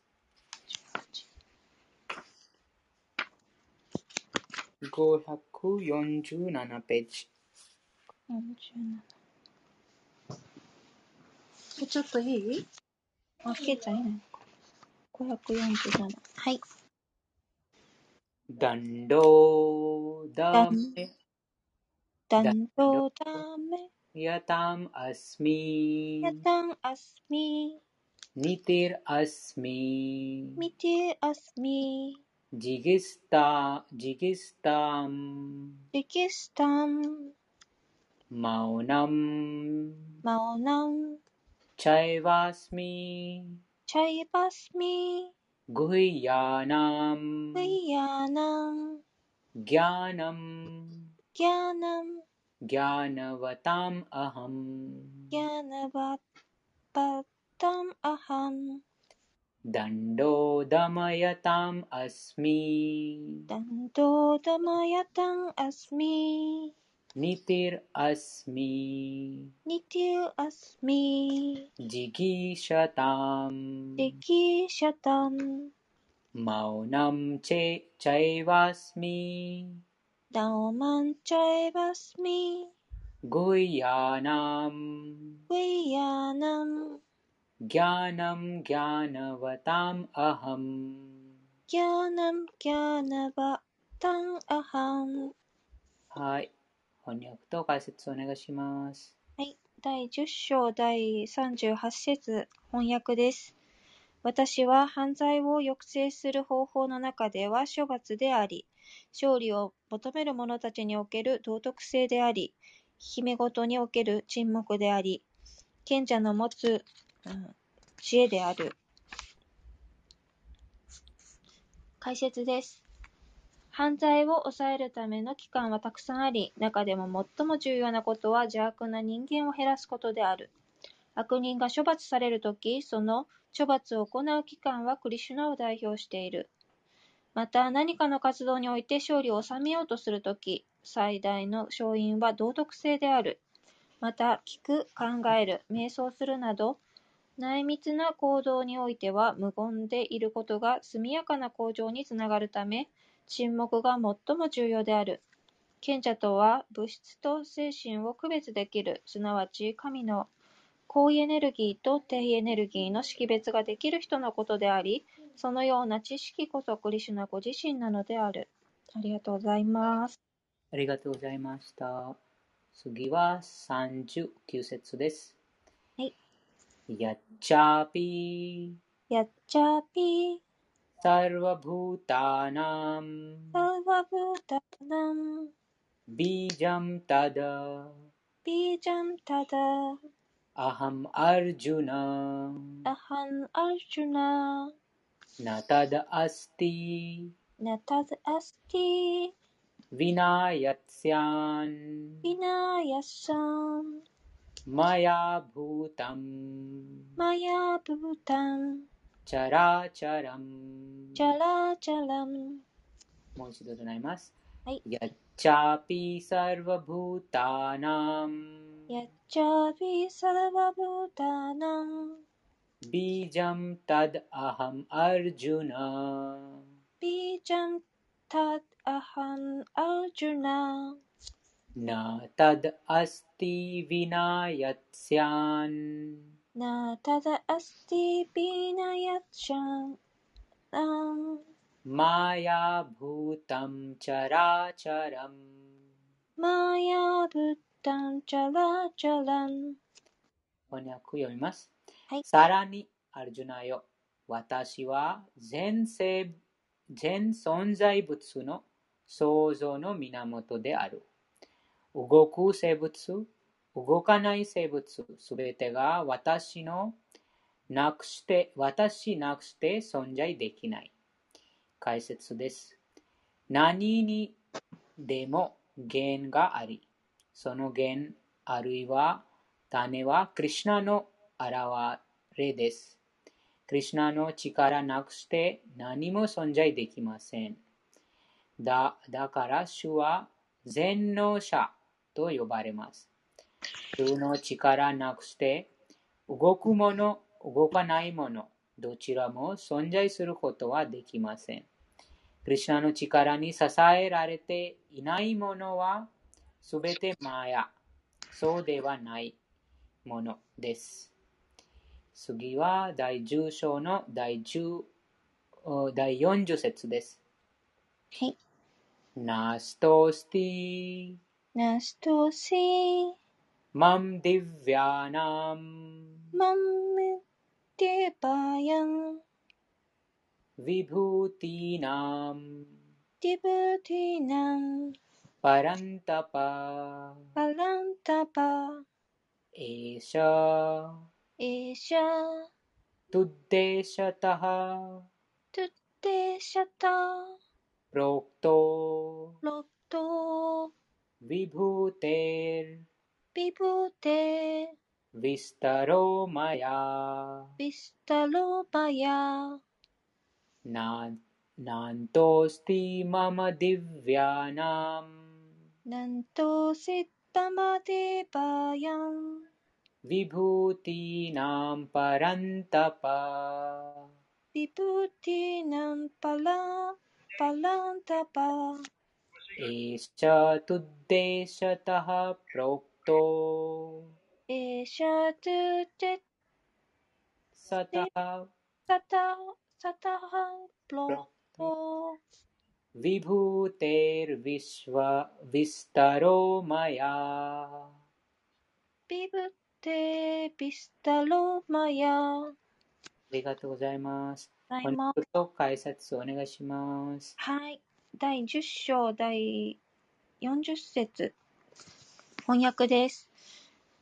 547ページ。47えちょっといい？あ、けいちゃんいないのか。547。はい。ダンドーダメダンドダメ、यताम् अस्मि। यताम् अस्मि। मितिरस्मि मितिरस्मि जिगिस्ता जिगिस्ताम्। जिगिस्ताम्। मौनम्। मौनम्। चैवास्मि। चैवास्मि। गुह्यानाम्। गुह्यानाम्। ज्ञानम्। ज्ञानम्। ज्ञानवताम् अहम्। ज्ञानवताम् अहम्। दण्डोदमयताम् अस्मि। दण्डोदमयताम् अस्मि। नितिरस्मि नित्य अस्मि। जिगीषताम्। जिगीषतम्। मौनं चे चैवास्मि। ダオマンチャイバスミ。グイヤナム。グイヤナム。ギャナムギャナバタムアハム。ギャナムギャナバタムアハム。はい。翻訳と解説お願いします。はい。第10章第38節翻訳です。私は犯罪を抑制する方法の中では処罰であり勝利を求める者たちにおける道徳性であり、姫ごとにおける沈黙であり、賢者の持つ、うん知恵である。解説です。犯罪を抑えるための機関はたくさんあり、中でも最も重要なことは邪悪な人間を減らすことである。悪人が処罰されるとき、その処罰を行う機関はクリシュナを代表している。また、何かの活動において勝利を収めようとするとき、最大の勝因は道徳性である。また、聞く、考える、瞑想するなど、内密な行動においては無言でいることが速やかな向上につながるため、沈黙が最も重要である。賢者とは物質と精神を区別できる、すなわち神の高位エネルギーと低位エネルギーの識別ができる人のことであり、そのような知識こそクリシュナご自身なのである。ありがとうございます。ありがとうございました。次は39節です。はい。やっちゃぴやっちゃぴサルバブータナムサワブタナムビージャムタダビージャンタダアハムアルジュナアハンアルジュナナタダアスティナタダアスティヴィナヤツヤン。ビナヤサン。マヤブータムマヤブタン。チャラチャラムチャラチャラン。もう一度唱えます。はい。やっちゃぴサルバブータナムやっちゃびサラバブータダアハム アルジュナビージャンタダアハンアルジュナナタダアスティヴィナヤツヤンナタダアスティビナヤチャンナンマヤブータムチャラチャラムマヤブタンチャラチャラン翻訳読みます。 はいさらに、アルジュナよ、私は全生全存在物の創造の源である。動く生物、動かない生物、すべてが私のなくして、私なくして存在できない。解説です。何にでも源があり、その源あるいは種はクリシュナの現れです。クリシュナの力なくして何も存在できません。だだから主は全能者と呼ばれます。主の力なくして動くもの、動かないもの、どちらも存在することはできません。クリシュナの力に支えられていないものはすべてマヤ、そうではないものです。次は第10章の第10お第40節です。はい。ナストスティナストシーマムディヴィアナムマムディバヤンヴィブーティナムディブティナン。パランタパ。パランタパ。エーシャエシャトゥッデシャタハトゥッテシ विभूतीनां परन्तप। विभूतीनां पला पलान्तप। एष तुद्देशतः प्रोक्तो। एष तु सतः। सतः सतः प्रोक्तो। विस्तरो मया। テビスタロマヤありがとうございます。本は日と解説お願いします。はい。第10章第40節翻訳です。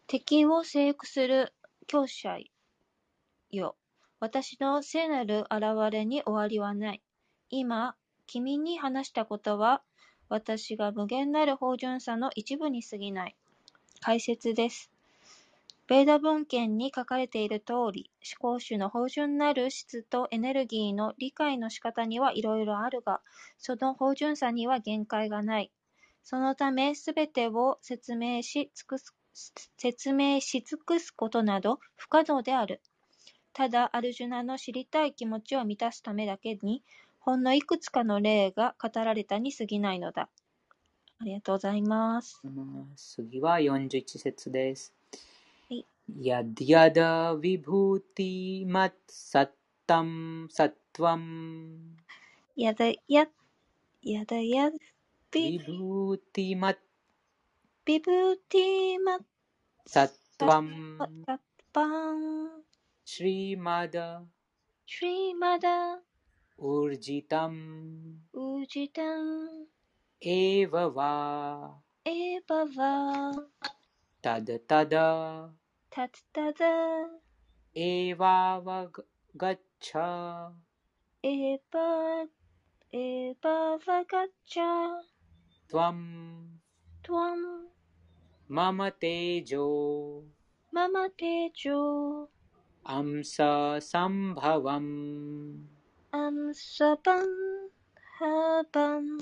敵を征服する強者よ。私の聖なる現れに終わりはない。今、君に話したことは、私が無限なる芳醇さの一部に過ぎない。解説です。ベーダ文献に書かれている通り、思考主の芳醇なる質とエネルギーの理解の仕方にはいろいろあるが、その芳醇さには限界がない。そのため、すべてを説明し尽くす説明し尽くすことなど不可能である。ただ、アルジュナの知りたい気持ちを満たすためだけに、ほんのいくつかの例が語られたに過ぎないのだ。ありがとうございます。次は41節です。यद्यद्विभूतिमत्सत्तं सत्त्वम् यद यत् यदयद् विभूतिमत् विभूतिमत् सत्त्वं तत्त्वं श्रीमद श्रीमद ऊर्जितम् ऊर्जितम् एव वा एव वा तद तदा तत्तद्। एवावगच्छ। एव एवावगच्छ त्वं त्वं मम तेजो। मम तेजो। अंस सम्भवम् यद हपम्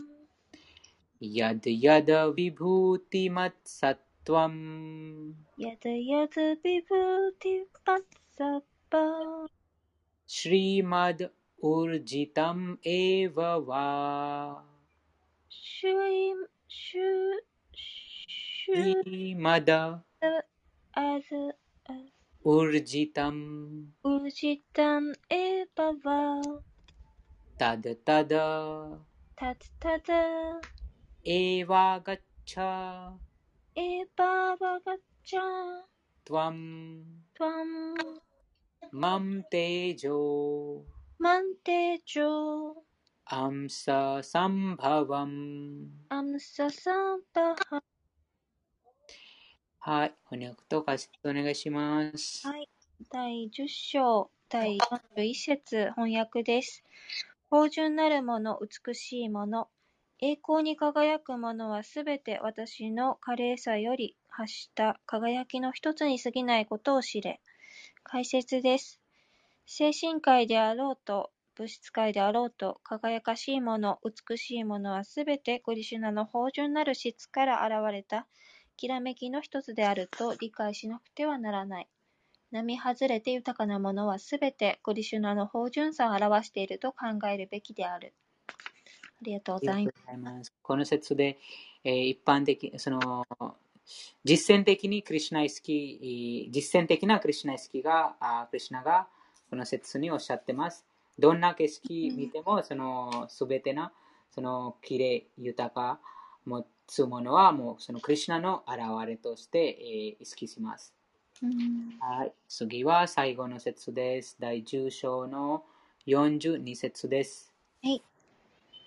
यद् यद् विभूतिमत्सत् Tuam. Yada yada vibhuti patsapa. Srimad urjitam eva va. Shrim shu Srimad as as. Urjitam. Urjitam eva va. Tada tada. Tada tada. Eva gacha. エーバーバガチャントワン。トワン。マンテジョー。マンテジョー。アムササンバワンアムササンバワはい、翻訳と解説お願いします。はい、第10章、第41節、翻訳です。芳醇なるもの、美しいもの、栄光に輝くものはすべて私の華麗さより発した輝きの一つに過ぎないことを知れ。解説です。精神界であろうと、物質界であろうと、輝かしいもの、美しいものはすべてクリシュナの芳醇なる質から現れたきらめきの一つであると理解しなくてはならない。並外れて豊かなものはすべてクリシュナの芳醇さを表していると考えるべきである。ありがとうございます。この説で、えー一般的、その、実践的にクリシュナイスキー、実践的なクリシュナイスキーが、あクリシュナがこの説におっしゃってます。どんな景色見ても、その、すべてな、その、綺麗、豊か、持つものは、もう、そのクリシュナの現れとして、えー意識します。うんはい。次は最後の説です。第10章の42節です。はい。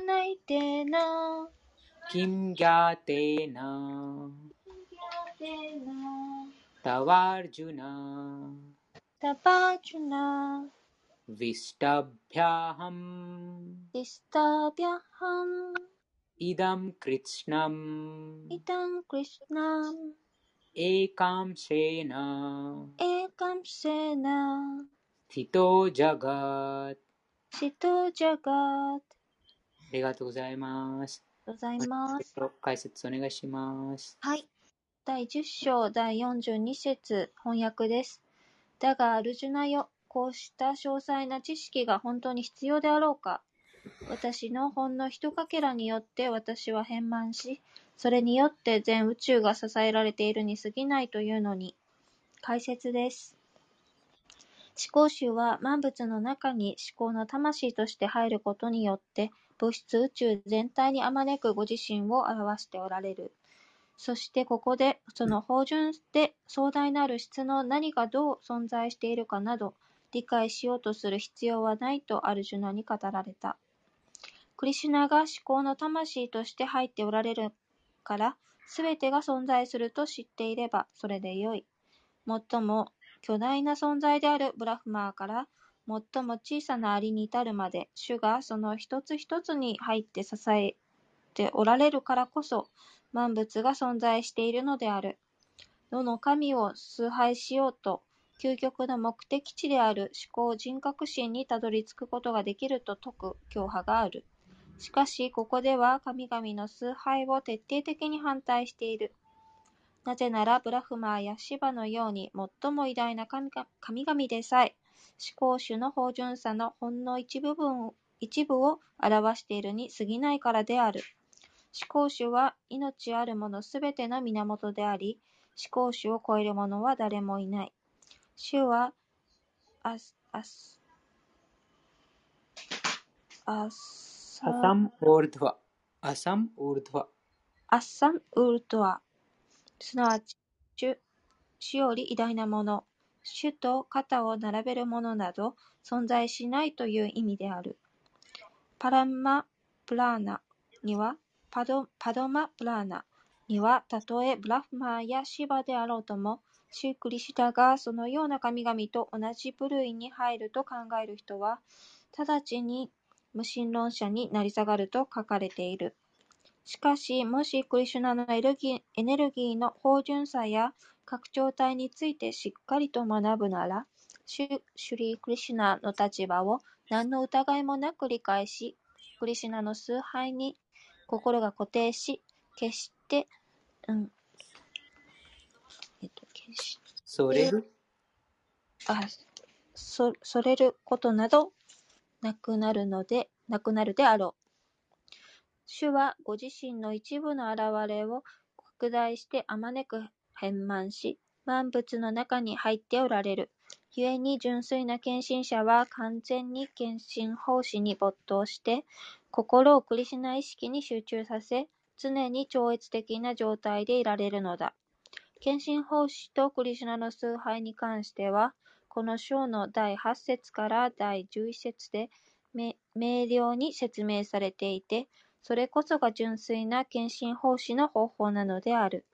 ナイテナ、キンギャテナ、キンギャテナ、タワージュナ、タバジュナ、ヴィスタビャ、ヴィスタビャハム、ディスピャ、えディスタビャハン、イダムクリツナム、イダムクリシュナム、エカムシェナ、エカムシェナ、スティトジャガー、リトジャガ、アハンバアハンバ、バフナイテナ、フナイテナ、キンギャテナ、キンギャテナ、タワージュナ、タバジュナ、ヴィスタビャハム、ディスタビャハン、イダムクリツナム、イダンクリシュナム、エカムシェナ、エカムシェナ、ティトジャガー。シトジャガー、ありがとうございます。ございます。解説お願いします。はい。第10章第42節翻訳です。だが、アルジュナよ、こうした詳細な知識が本当に必要であろうか私のほんのひとかけらによって私は変満し、それによって全宇宙が支えられているに過ぎないというのに。解説です。思考集は万物の中に思考の魂として入ることによって物質宇宙全体にあまねくご自身を表しておられる。そしてここでその法順で壮大なる質の何がどう存在しているかなど理解しようとする必要はないとアルジュナに語られた。クリシュナが思考の魂として入っておられるから、すべてが存在すると知っていればそれでよい。最も巨大な存在であるブラフマーから、最も小さなアリに至るまで、主がその一つ一つに入って支えておられるからこそ、万物が存在しているのである。どの神を崇拝しようと、究極の目的地である思考人格心にたどり着くことができると説く教派がある。しかし、ここでは神々の崇拝を徹底的に反対している。なぜなら、ブラフマーやシバのように最も偉大な神々神々でさえ、思考主の芳醇さのほんの一部分一部を表しているに過ぎないからである。思考主は命あるものすべての源であり、思考主を超える者は誰もいない。主は、アス、アス、アサアサム・オールドワ。アサム・オールドワ。アッサン・ウルトア、すなわち、主、主より偉大なもの、主と肩を並べるものなど存在しないという意味である。パラマ・プラーナには、パドパドマ・プラーナには、たとえブラフマーやシバであろうとも、シュークリシタがそのような神々と同じ部類に入ると考える人は、直ちに無神論者になり下がると書かれている。しかし、もしクリシュナのエネルギーエネルギーの芳醇さや拡張体についてしっかりと学ぶなら、シュシュリー・クリシュナの立場を何の疑いもなく理解し、クリシュナの崇拝に心が固定し、決して、うん、えっと、決しそれる？あ、そ、それることなどなくなるので、なくなるであろう。主はご自身の一部の現れを拡大してあまねく変満し、万物の中に入っておられる。故に純粋な献身者は完全に献身奉仕に没頭して、心をクリシュナ意識に集中させ、常に超越的な状態でいられるのだ。献身奉仕とクリシュナの崇拝に関しては、この章の第8節から第11節で明瞭に説明されていて、それこそが純粋な献身奉仕の方法なのである。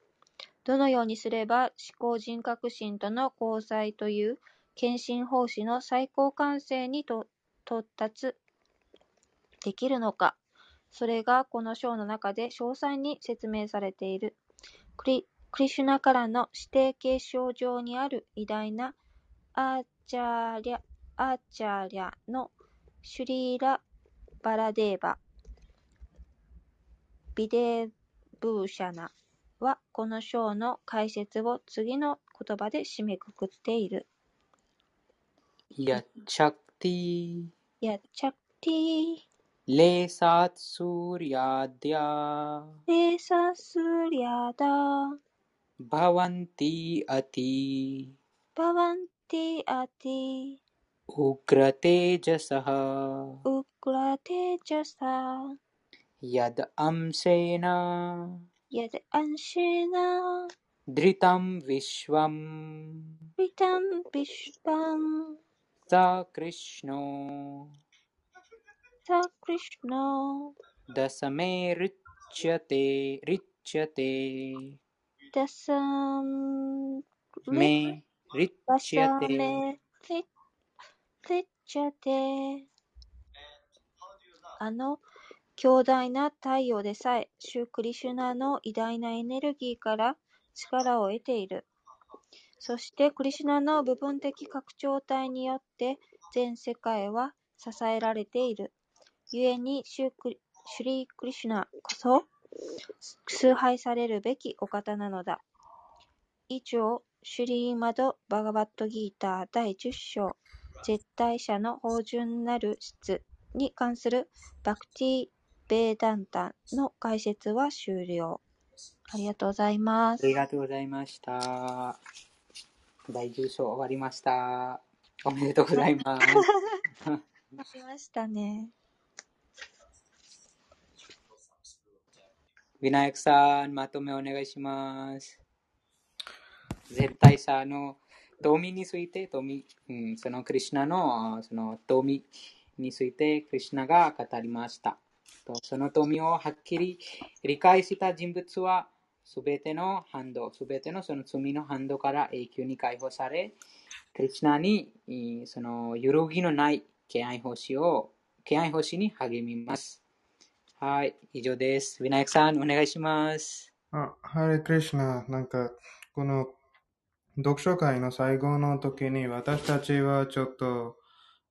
どのようにすれば思考人格心との交際という献身奉仕の最高完成にと到達できるのか。それがこの章の中で詳細に説明されている。クリクリシュナからの指定継承上にある偉大なアーチャーリャ、アーチャーリャのシュリーラ・バラデーバ、ビデーブーシャナはこの章の解説を次の言葉で締めくくっている。やチャクティやチャクティレサーツーリャディャレサスリャダバワンティアティバワンティアティウクラテジャサハウクラテジャサヤダアムセナヤデアンシェナドリタムヴィシュワムビタンビシュバンサクリシュノサクリシュノダサメリッチャテリッチャテダサンリメリッダチャテサメリリッチャテあの強大な太陽でさえ、シュクリシュナの偉大なエネルギーから力を得ている。そして、クリシュナの部分的拡張体によって、全世界は支えられている。故にシュクリ、シュリークリシュナこそ、崇拝されるべきお方なのだ。以上、シュリーマド・バガバットギーター第10章、絶対者の芳醇なる質に関するバクティ・ベーダンタの解説は終了。ありがとうございます。ありがとうございました。第10章終わりました。おめでとうございます。*laughs* ありましたね。ナヤクさん、まとめお願いします。絶対者の富について、富、うん、そのクリシナのその富についてクリシナが語りました。その富をはっきり理解した人物は、すべての反動、すべてのその罪の反動から永久に解放され、クリシナにその揺るぎのない敬愛奉仕を、敬愛奉仕に励みます。はい、以上です。ビナヤクさん、お願いします。あ、ハレクリシナ、なんか、この読書会の最後の時に私たちはちょっと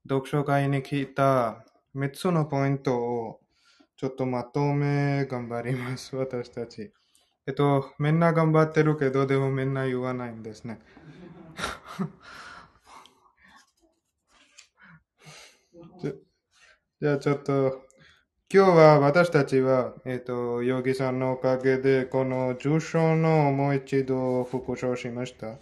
読書会に聞いた3つのポイントをちょっとまとめ頑張ります、*laughs* 私たち。えっと、みんな頑張ってるけど、でもみんな言わないんですね。*laughs* じゃあちょっと、今日は私たちは、えっ、と、ヨギさんのおかげで、この重章のもう一度復唱しました。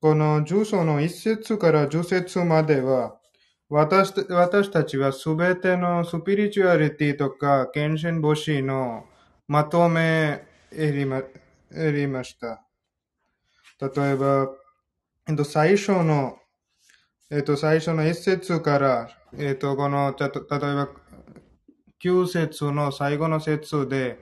この重章の一節から十節までは、私た私たちはすべてのスピリチュアリティとか、献身母子のまとめ得りま得りました。例えば、えっと、最初の、えっと、最初の一節から、えっと、この、例えば、9節の最後の節で、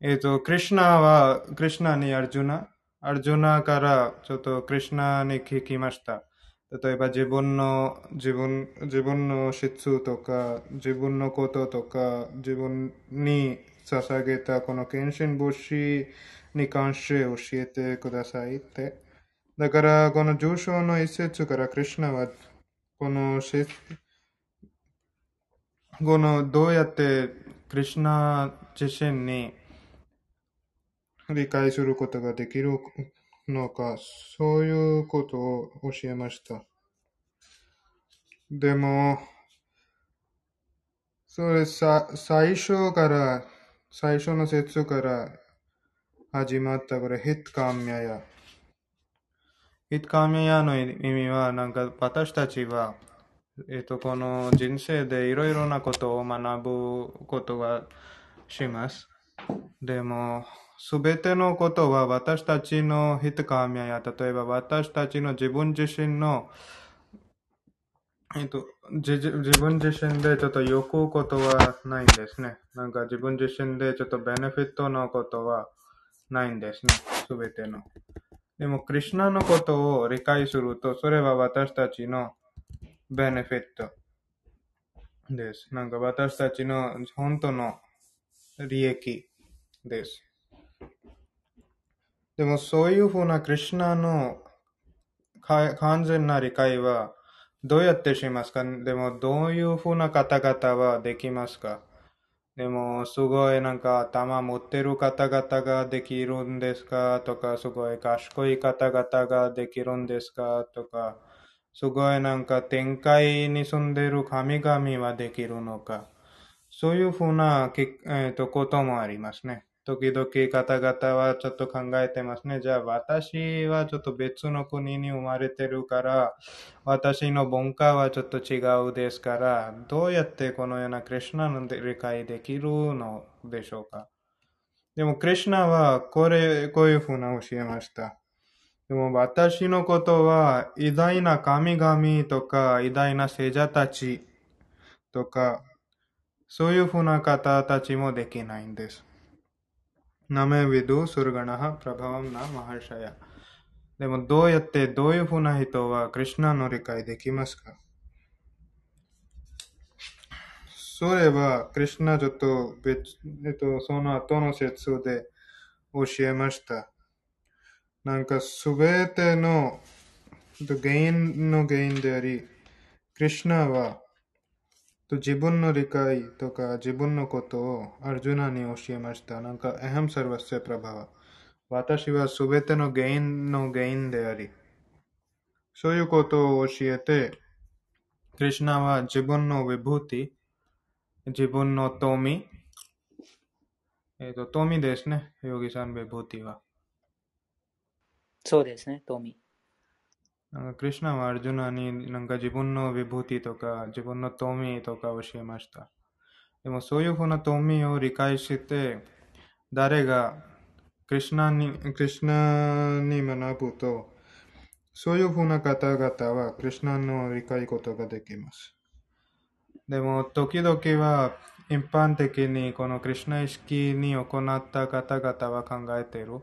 えっ、と、クリシナは、クリシナにアルジュナ、アルジュナからちょっとクリシナに聞きました。例えば自分の、自分、自分の質とか、自分のこととか、自分に捧げたこの献身母子に関して教えてくださいって。だから、この重章の一節からクリシナは、このこのどうやってクリシナ自身に理解することができるのか、そういうことを教えました。でも、それさ、最初から、最初の節から始まったこれ、ヒットカミヤヤ。ヒットカミヤヤの意味は、なんか私たちは、えっと、この人生でいろいろなことを学ぶことがします。でも、すべてのことは私たちのヒットカミヤや、例えば私たちの自分自身の、えっと、自分自身でちょっと欲うことはないんですね。なんか自分自身でちょっとベネフィットのことはないんですね。すべての。でも、クリュナのことを理解すると、それは私たちのベネフィットです。なんか私たちの本当の利益です。でもそういうふうなクリュナの完全な理解はどうやってしますか？でもどういうふうな方々はできますか？でもすごいなんか頭持ってる方々ができるんですか？とかすごい賢い方々ができるんですか？とかすごいなんか天界に住んでる神々はできるのか。そういうふうな、えー、とこともありますね。時々方々はちょっと考えてますね。じゃあ私はちょっと別の国に生まれてるから、私の文化はちょっと違うですから、どうやってこのようなクリュナの理解できるのでしょうか。でもクリュナはこれ、こういうふうな教えました。でも私のことは偉大な神々とか偉大な聖者たちとかそういうふうな方たちもできないんです。ナメビドゥスルガナハプラバワムナマハシャヤ。でもどうやってどういうふうな人はクリュナの理解できますか？それはクリュナちょっと別、えっと、その後の説で教えました。なんかすべての原因の原因であり、クリュナはと自分の理解とか自分のことをアルジュナに教えました。なんか、エハムサルバセプラバは。私はすべての原因の原因であり、そういうことを教えて、クリシュナは自分のヴィブーティ、自分の富、えっ、と、富ですね。ヨギさんヴィブーティは。そうですね、富。なんかクリシュナはアルジュナになんか自分のヴィブティとか自分の富とか教えました。でもそういうふうな富を理解して、誰がクリシュナにクリシュナに学ぶと、そういうふうな方々はクリシュナの理解ことができます。でも時々は一般的にこのクリシュナ意識に行った方々は考えている。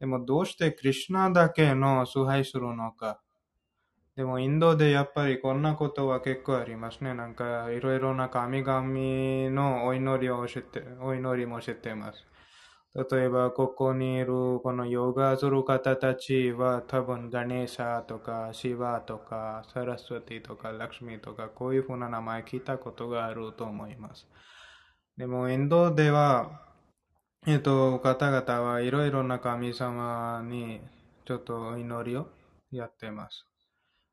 でもどうしてクリシュナだけの崇拝するのか。でもインドでやっぱりこんなことは結構ありますね。なんかいろいろな神々のお祈りを知って、お祈りも知ってます。例えばここにいるこのヨガする方たちは多分ガネーシャとかシワとかサラスワティとかラクシミとかこういうふうな名前聞いたことがあると思います。でもインドではえっと、方々はいろいろな神様にちょっと祈りをやっています。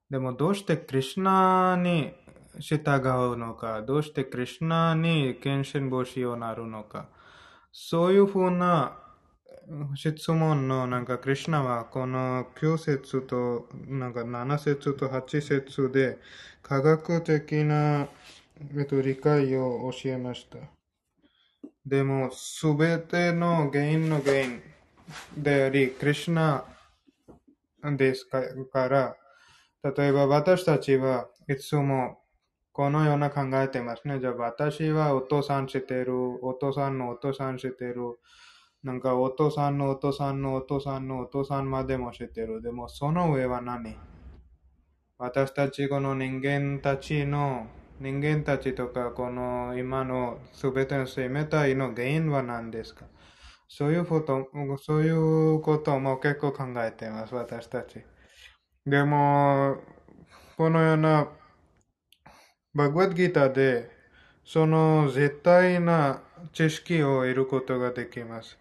でもどうしてクリュナに従うのか、どうしてクリュナに献身防止をなるのか、そういうふうな質問のなんかクリュナはこの9節となんか7節と8節で科学的な、えっと、理解を教えました。でも、すべての原因の原因であり、クリシュナですから、例えば私たちはいつもこのような考えてますね。じゃあ私はお父さん知ってる、お父さんのお父さん知ってる、なんかお父さんのお父さんのお父さんのお父さんまでも知ってる。でもその上は何？私たちこの人間たちの人間たちとかこの今のすべての生命体の原因は何ですか？そういうこと、そういうことも結構考えています、私たち。でも、このようなバグワッドギターでその絶対な知識を得ることができます。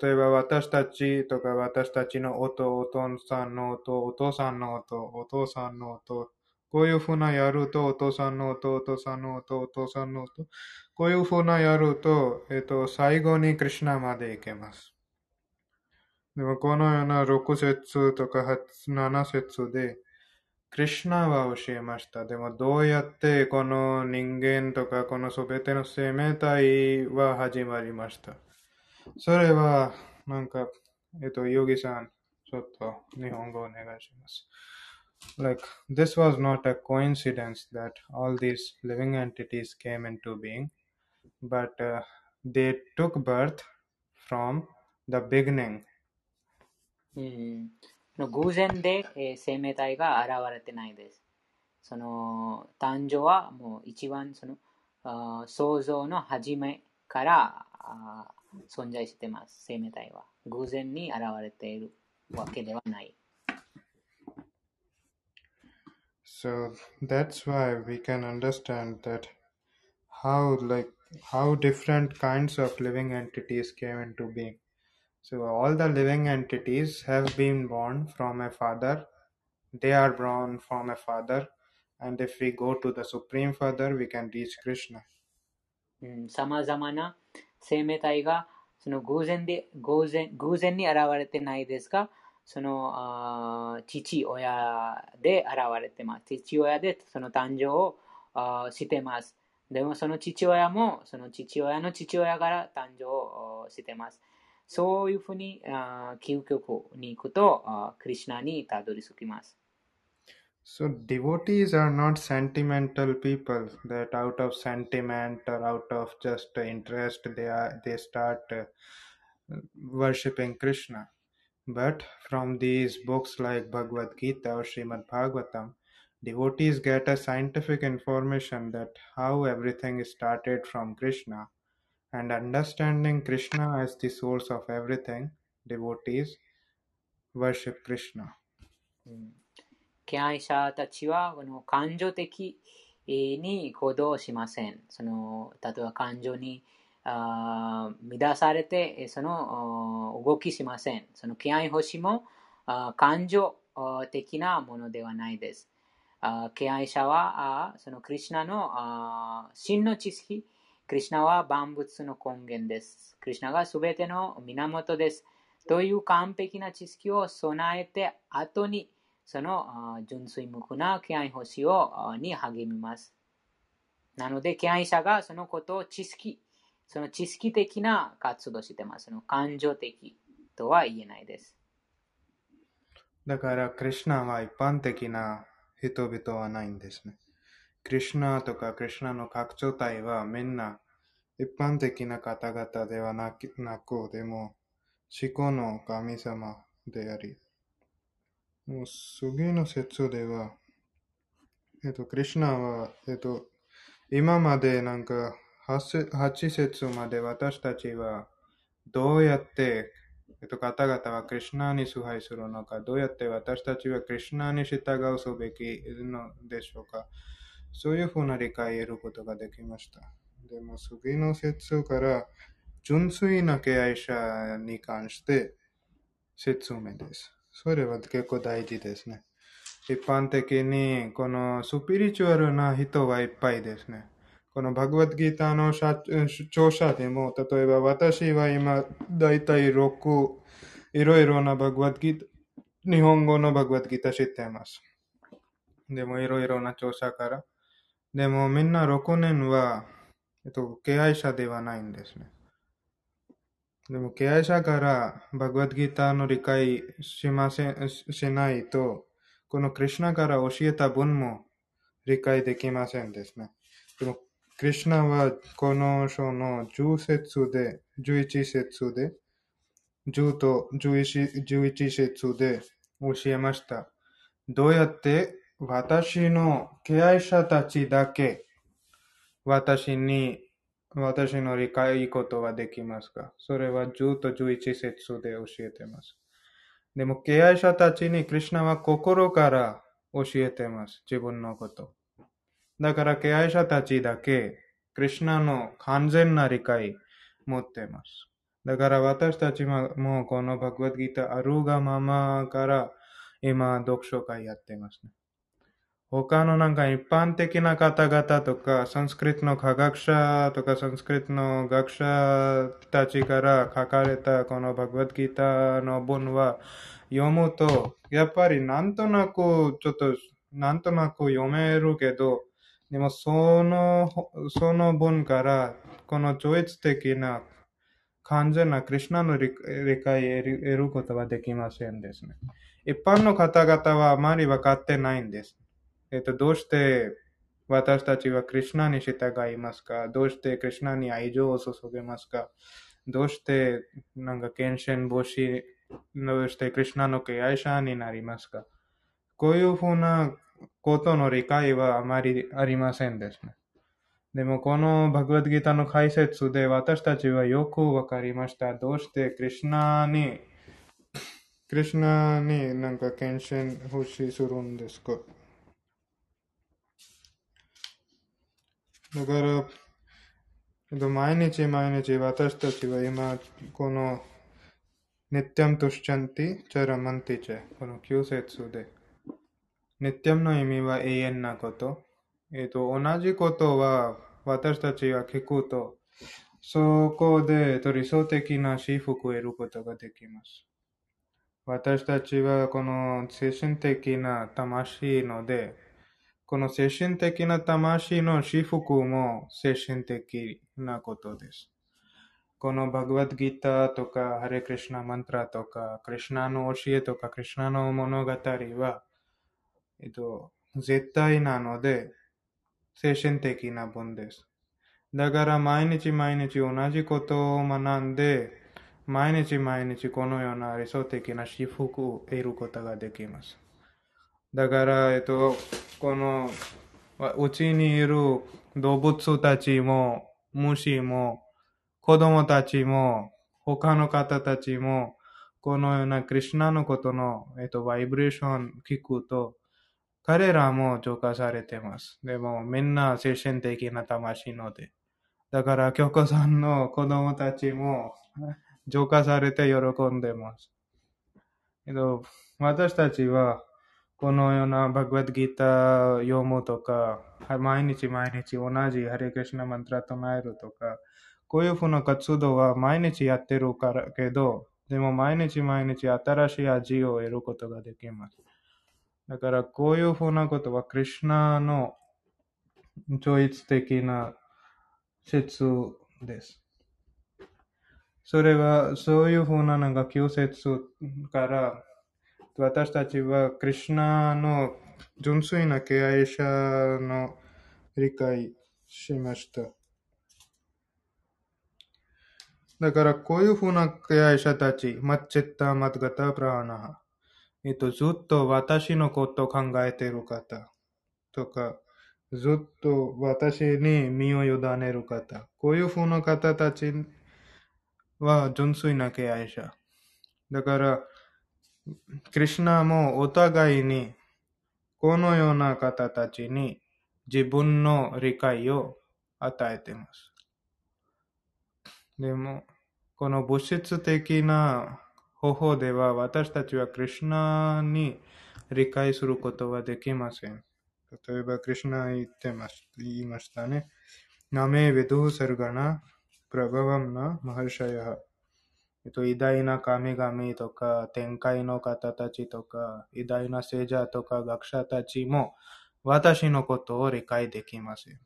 例えば私たちとか私たちの音、お父さんの音、お父さんの音、お父さんの音、こういうふうなやると、お父さんの音、お父さんの音、お父さんの音。こういうふうなやると、えっと、最後にクリュナまで行けます。でも、このような6節とか7節で、クリュナは教えました。でも、どうやってこの人間とか、このすべての生命体は始まりました。それは、なんか、えっと、ヨギさん、ちょっと日本語お願いします。Like this was not a coincidence that all these living entities came into being but uh, they took birth from the beginning うん、偶然で、えー生命体が現れてないです。その誕生はもう一番そのあー創造の始めからあ存在してます、生命体は。偶然に現れているわけではない。so that's why we can understand that how like how different kinds of living entities came into being so all the living entities have been born from a father they are born from a father and if we go to the supreme father we can reach krishna さまざまな生命体がその偶然で偶然偶然に現れてないですが、 そのあ父親で現れてます。父親でその誕生をあーしてます。でもその父親もその父親の父親から誕生をしてます。そういうふうにあー究極に行くとあクリシュナにたどり着きます。So devotees are not sentimental people that out of sentiment or out of just interest they are they start worshipping Krishna. But from these books like Bhagavad Gita or Srimad Bhagavatam, devotees get a scientific information that how everything started from Krishna and understanding Krishna as the source of everything, devotees worship Krishna. うん敬愛者たちはこの感情的に行動しません。その例えば感情に あ乱されてその動きしません。その敬愛星も感情的なものではないです。あ敬愛者はあそのクリシナの真の知識、クリシナは万物の根源です。クリシナがすべての源です。という完璧な知識を備えて後にその純粋無垢な敬愛星をに励みます。なので、敬愛者がそのことを知識、その知識的な活動してます。その感情的とは言えないです。だから、クリュナは一般的な人々はないんですね。クリュナとかクリュナの拡張体はみんな一般的な方々ではなく、でも思考の神様であり、もう次の説では、えっと、クリュナは、えっと、今までなんか8節まで私たちはどうやって、えっと、方々はクリュナに崇拝するのか、どうやって私たちはクリュナに従うすべきのでしょうか。そういうふうな理解を得ることができました。でも次の説から純粋な敬愛者に関して説明です。それは結構大事ですね。一般的にこのスピリチュアルな人はいっぱいですね。このバグワッドギターの著者でも、例えば私は今だいたい6いろいろなバグワッドギター、日本語のバグワッドギター知っています。でもいろいろな著者から。でもみんな6年は、えっと、敬愛者ではないんですね。でも敬愛者からバグワッドギターの理解しません、しないと、このクリュナから教えた分も理解できませんですね。でもクリュナはこの書の10節で、11節で、10と 11, 11節で教えました。どうやって私の敬愛者たちだけ私に私の理解いことはできますか？それは10と11節で教えてます。でも、敬愛者たちにクリュナは心から教えてます。自分のこと。だから敬愛者たちだけ、クリュナの完全な理解持ってます。だから私たちもこのバグワッドギターあるがままから今読書会やってますね。他のなんか一般的な方々とか、サンスクリットの科学者とか、サンスクリットの学者たちから書かれたこのバグワッドギターの文は読むと、やっぱりなんとなく、ちょっと、なんとなく読めるけど、でもその、その文から、この超越的な完全なクリュナの理解を得ることはできませんですね。一般の方々はあまり分かってないんです。えっと、どうして私たちはクリュナに従いますか？どうしてクリュナに愛情を注げますか？どうしてなんか献身防止どうしてクリュナの敬愛者になりますか？こういうふうなことの理解はあまりありませんですね。でもこのバグワッドギターの解説で私たちはよくわかりました。どうしてクリュナに、クリュナになんか献身欲しするんですか？だから、毎日毎日私たちは今、この、ニッテムトシチャンティ、チャラマンティチェ、この9節で、ニッティアムの意味は永遠なこと。えっ、と、同じことは私たちが聞くと、そこで理想的な幸福を得ることができます。私たちはこの精神的な魂ので、この精神的な魂の幸福も精神的なことです。このバグワッドギターとか、ハレクリシナマントラとか、クリシナの教えとか、クリシナの物語は、えっと、絶対なので、精神的な分です。だから毎日毎日同じことを学んで、毎日毎日このような理想的な幸福を得ることができます。だから、えっと、この、うちにいる動物たちも、虫も、子供たちも、他の方たちも、このようなクリュナのことの、えっと、バイブレーション聞くと、彼らも浄化されてます。でも、みんな精神的な魂ので。だから、京子さんの子供たちも *laughs* 浄化されて喜んでます。けど、私たちは、このようなバグワッドギタを読むとか、毎日毎日同じハレクリシナマントラ唱えるとか、こういうふうな活動は毎日やってるからけど、でも毎日毎日新しい味を得ることができます。だからこういうふうなことはクリシナの超越的な説です。それは、そういうふうななんか旧説から、私たちはクリシナの純粋な敬愛者の理解しました。だから、こういうふうな敬愛者たち、マッチェッタ・マッガタ・プラーナ、えっと、ずっと私のことを考えている方とか、ずっと私に身を委ねる方、こういうふうな方たちは純粋な敬愛者。だから、クリシナもお互いに、このような方たちに自分の理解を与えています。でも、この物質的な方法では私たちはクリシナに理解することはできません。例えば、クリシナ言ってます言いましたね。ナメヴィドゥサルガナ、プラバワムナ、マハルシャヤ。えっと、偉大な神々とか、天界の方たちとか、偉大な聖者とか学者たちも、私のことを理解できません。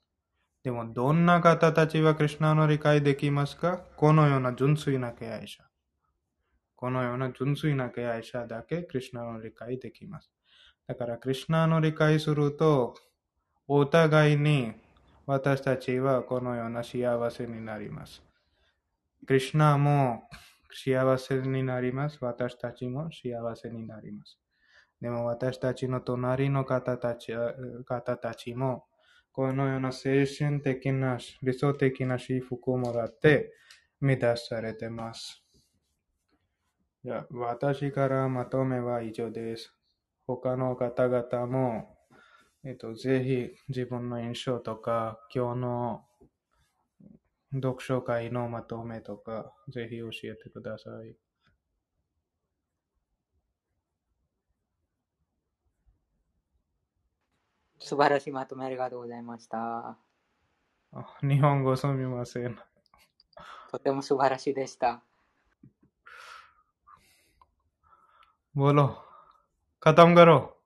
でも、どんな方たちはクリュナの理解できますか？このような純粋な敬愛者。このような純粋な敬愛者だけクリュナの理解できます。だから、クリュナの理解すると、お互いに私たちはこのような幸せになります。クリュナも幸せになります。私たちも幸せになります。でも私たちの隣の方たち方たちも、このような精神的な理想的な幸福をもらって満たされてます。じゃあ私からまとめは以上です。他の方々も、えっと、ぜひ自分の印象とか、今日の読書会のまとめとか、ぜひ教えてください。素晴らしいまとめありがとうございました。あ日本語すみません。とても素晴らしいでした。बोलो खत्म करो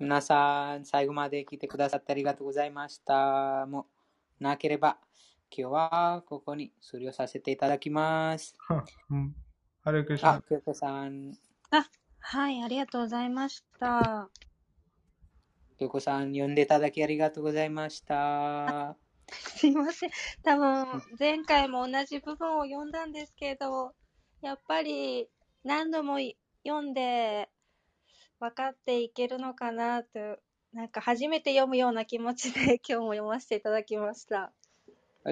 皆さん、最後まで来てくださってありがとうございました。もう、なければ、今日はここに終了させていただきます。うんハレクリシナあ、京子さん、はい、ありがとうございました。京子さん、呼んでいただきありがとうございました。すいません。多分、前回も同じ部分を読んだんですけど、やっぱり 何度も読んで分かっていけるのかなと、なんか初めて読むような気持ちで *laughs* 今日も読ませていただきました。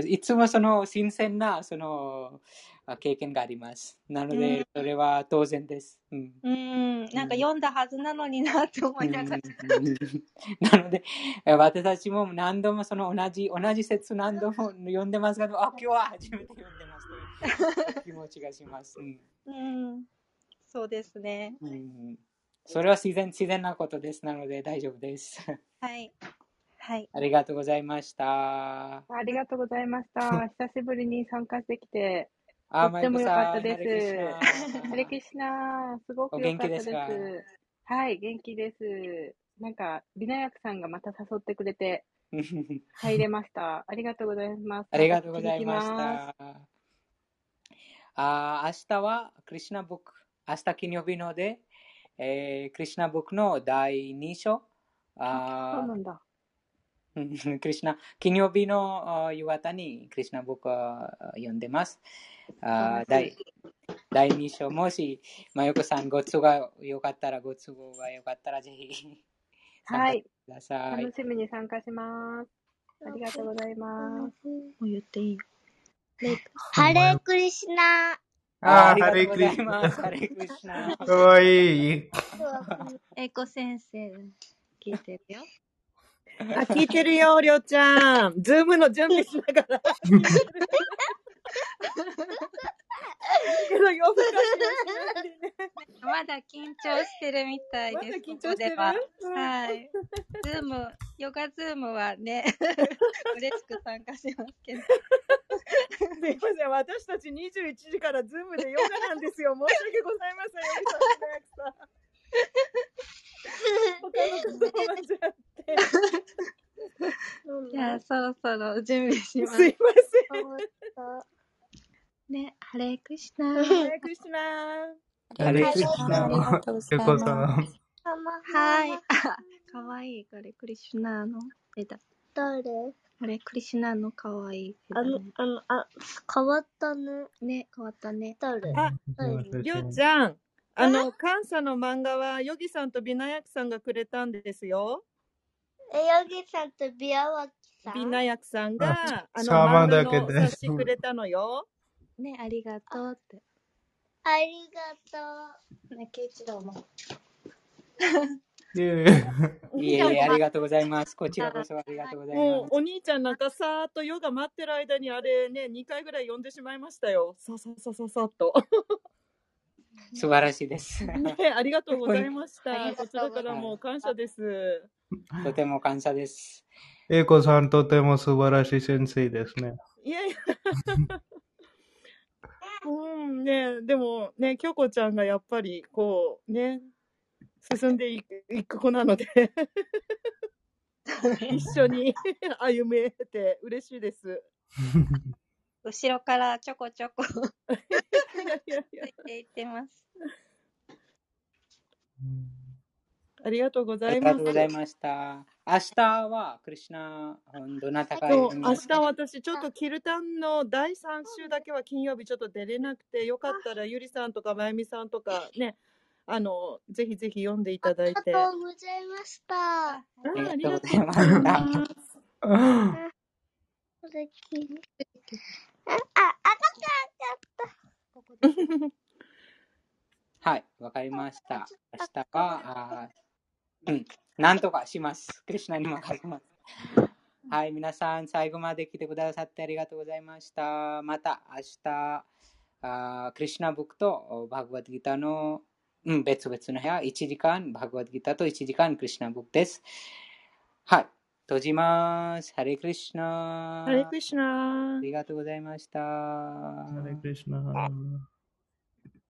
いつもその新鮮なそのあ経験があります。なのうでん、それは当然です。うんうーん、なんか読んだはずなのになって思いながら。*laughs* なので、え私たちも何度もその同じ、同じ説何度も読んでますが、あ、今日は初めて読んでますという気持ちがします。うんうん、そうですね。うんそれは自然、自然なことです。なので大丈夫です。はい。はい。ありがとうございました。ありがとうございました。久しぶりに参加してきて、あ、とっても良かったですハレクリシナ、すごく良かったです。はい、元気です。なんか、ビナヤクさんがまた誘ってくれてうん *laughs* 入れました。ありがとうございます。ありがとうございました。あ明日はクリシナブック。明日金曜日ので、えー、クリシナブックの第2章。あそうなんだ。うんクリシナ、金曜日のあ夕方にクリシナブックを読んでます。あ第第2章、もし、まよこさん、ご都合がよかったら、ご都合がよかったら、ぜひ *laughs* はい、ください。楽しみに参加します。ありがとうございます。もう言っていいハレークリシナ。ああハレクリいます。ハレクリシナ。かわいい。えいこ先生、聞いてるよ。あ、聞いてるよ、りょうちゃん。ズームの準備しながら。*laughs* 聞いてるけど夜更かしはしないでね。ままだ緊張してるみたいまだです。緊張してるは。はい。ズーム、ヨガズームはね、*laughs* 嬉しく参加しますけど。すいません、私たち21時からズームでヨガなんですよ。申し訳ございません、よりさん、みなやきさん。他の方も間違って。*laughs* じゃあ、そろそろ準備します。すいまね、ハレークリシナ。ハレクリシナハレクリシナありがとうございエコさます。ん。はい。あ、かわいい。これ、クリシュナーの絵だ。誰？あれ、クリシュナーのかわいい絵だあのね。、あの、あ、変わったね。ね、変わったね。誰？あ、誰りょうちゃん。あの、関西の漫画は、ヨギさんとビナヤクさんがくれたんですよ。え、ヨギさんとビアワキさん？ビナヤクさんが、あの、サーマ漫画ーだけでの冊子くれたのよ。ね、ありがとうって。ありがとね、ケイチローも。*laughs* いえいえありがとうございます。こちらこそありがとうございもうま、お兄ちゃんなんかさーっとヨガ待ってる間にあれね、2回ぐらい読んでしまいましたよ。さささささっと。す。*laughs* 素晴らしいです。ね、ありがとうございました。*laughs* こちらからも感謝です。とても感謝です。エコさんとても素晴らしい先生ですね。いやいや。うん、ね、でもね、京子ちゃんがやっぱりこうね、進んでいくいく子なので、一緒に歩めて嬉しいです。後ろからちょこちょこ。*laughs* ついていってます。ありがとうごあざいますりがとう。ございました。明日は、クリシュナ、どなたか明日私ちょっとキルタンの第3週だけは金曜日ちょっと出れなくてよかったらゆりさんとかまゆみさんとかねあのぜひぜひ読んでいただいてう。ありがとうございました。あありががとうございまました。あ、あ、赤かった。はい、わかりました。明日は、あーうん、なんとかします。クリシュナに任せます。はい、皆さん、最後まで来てくださってありがとうございました。また明日、あークリシュナブックとバグワッドギターの、うん、別々の部屋、1時間バグワッドギターと1時間クリシュナブックです。はい、閉じます。ハレクリシュナ。ハレクリシュナありがとうございました。ハレクリシナ。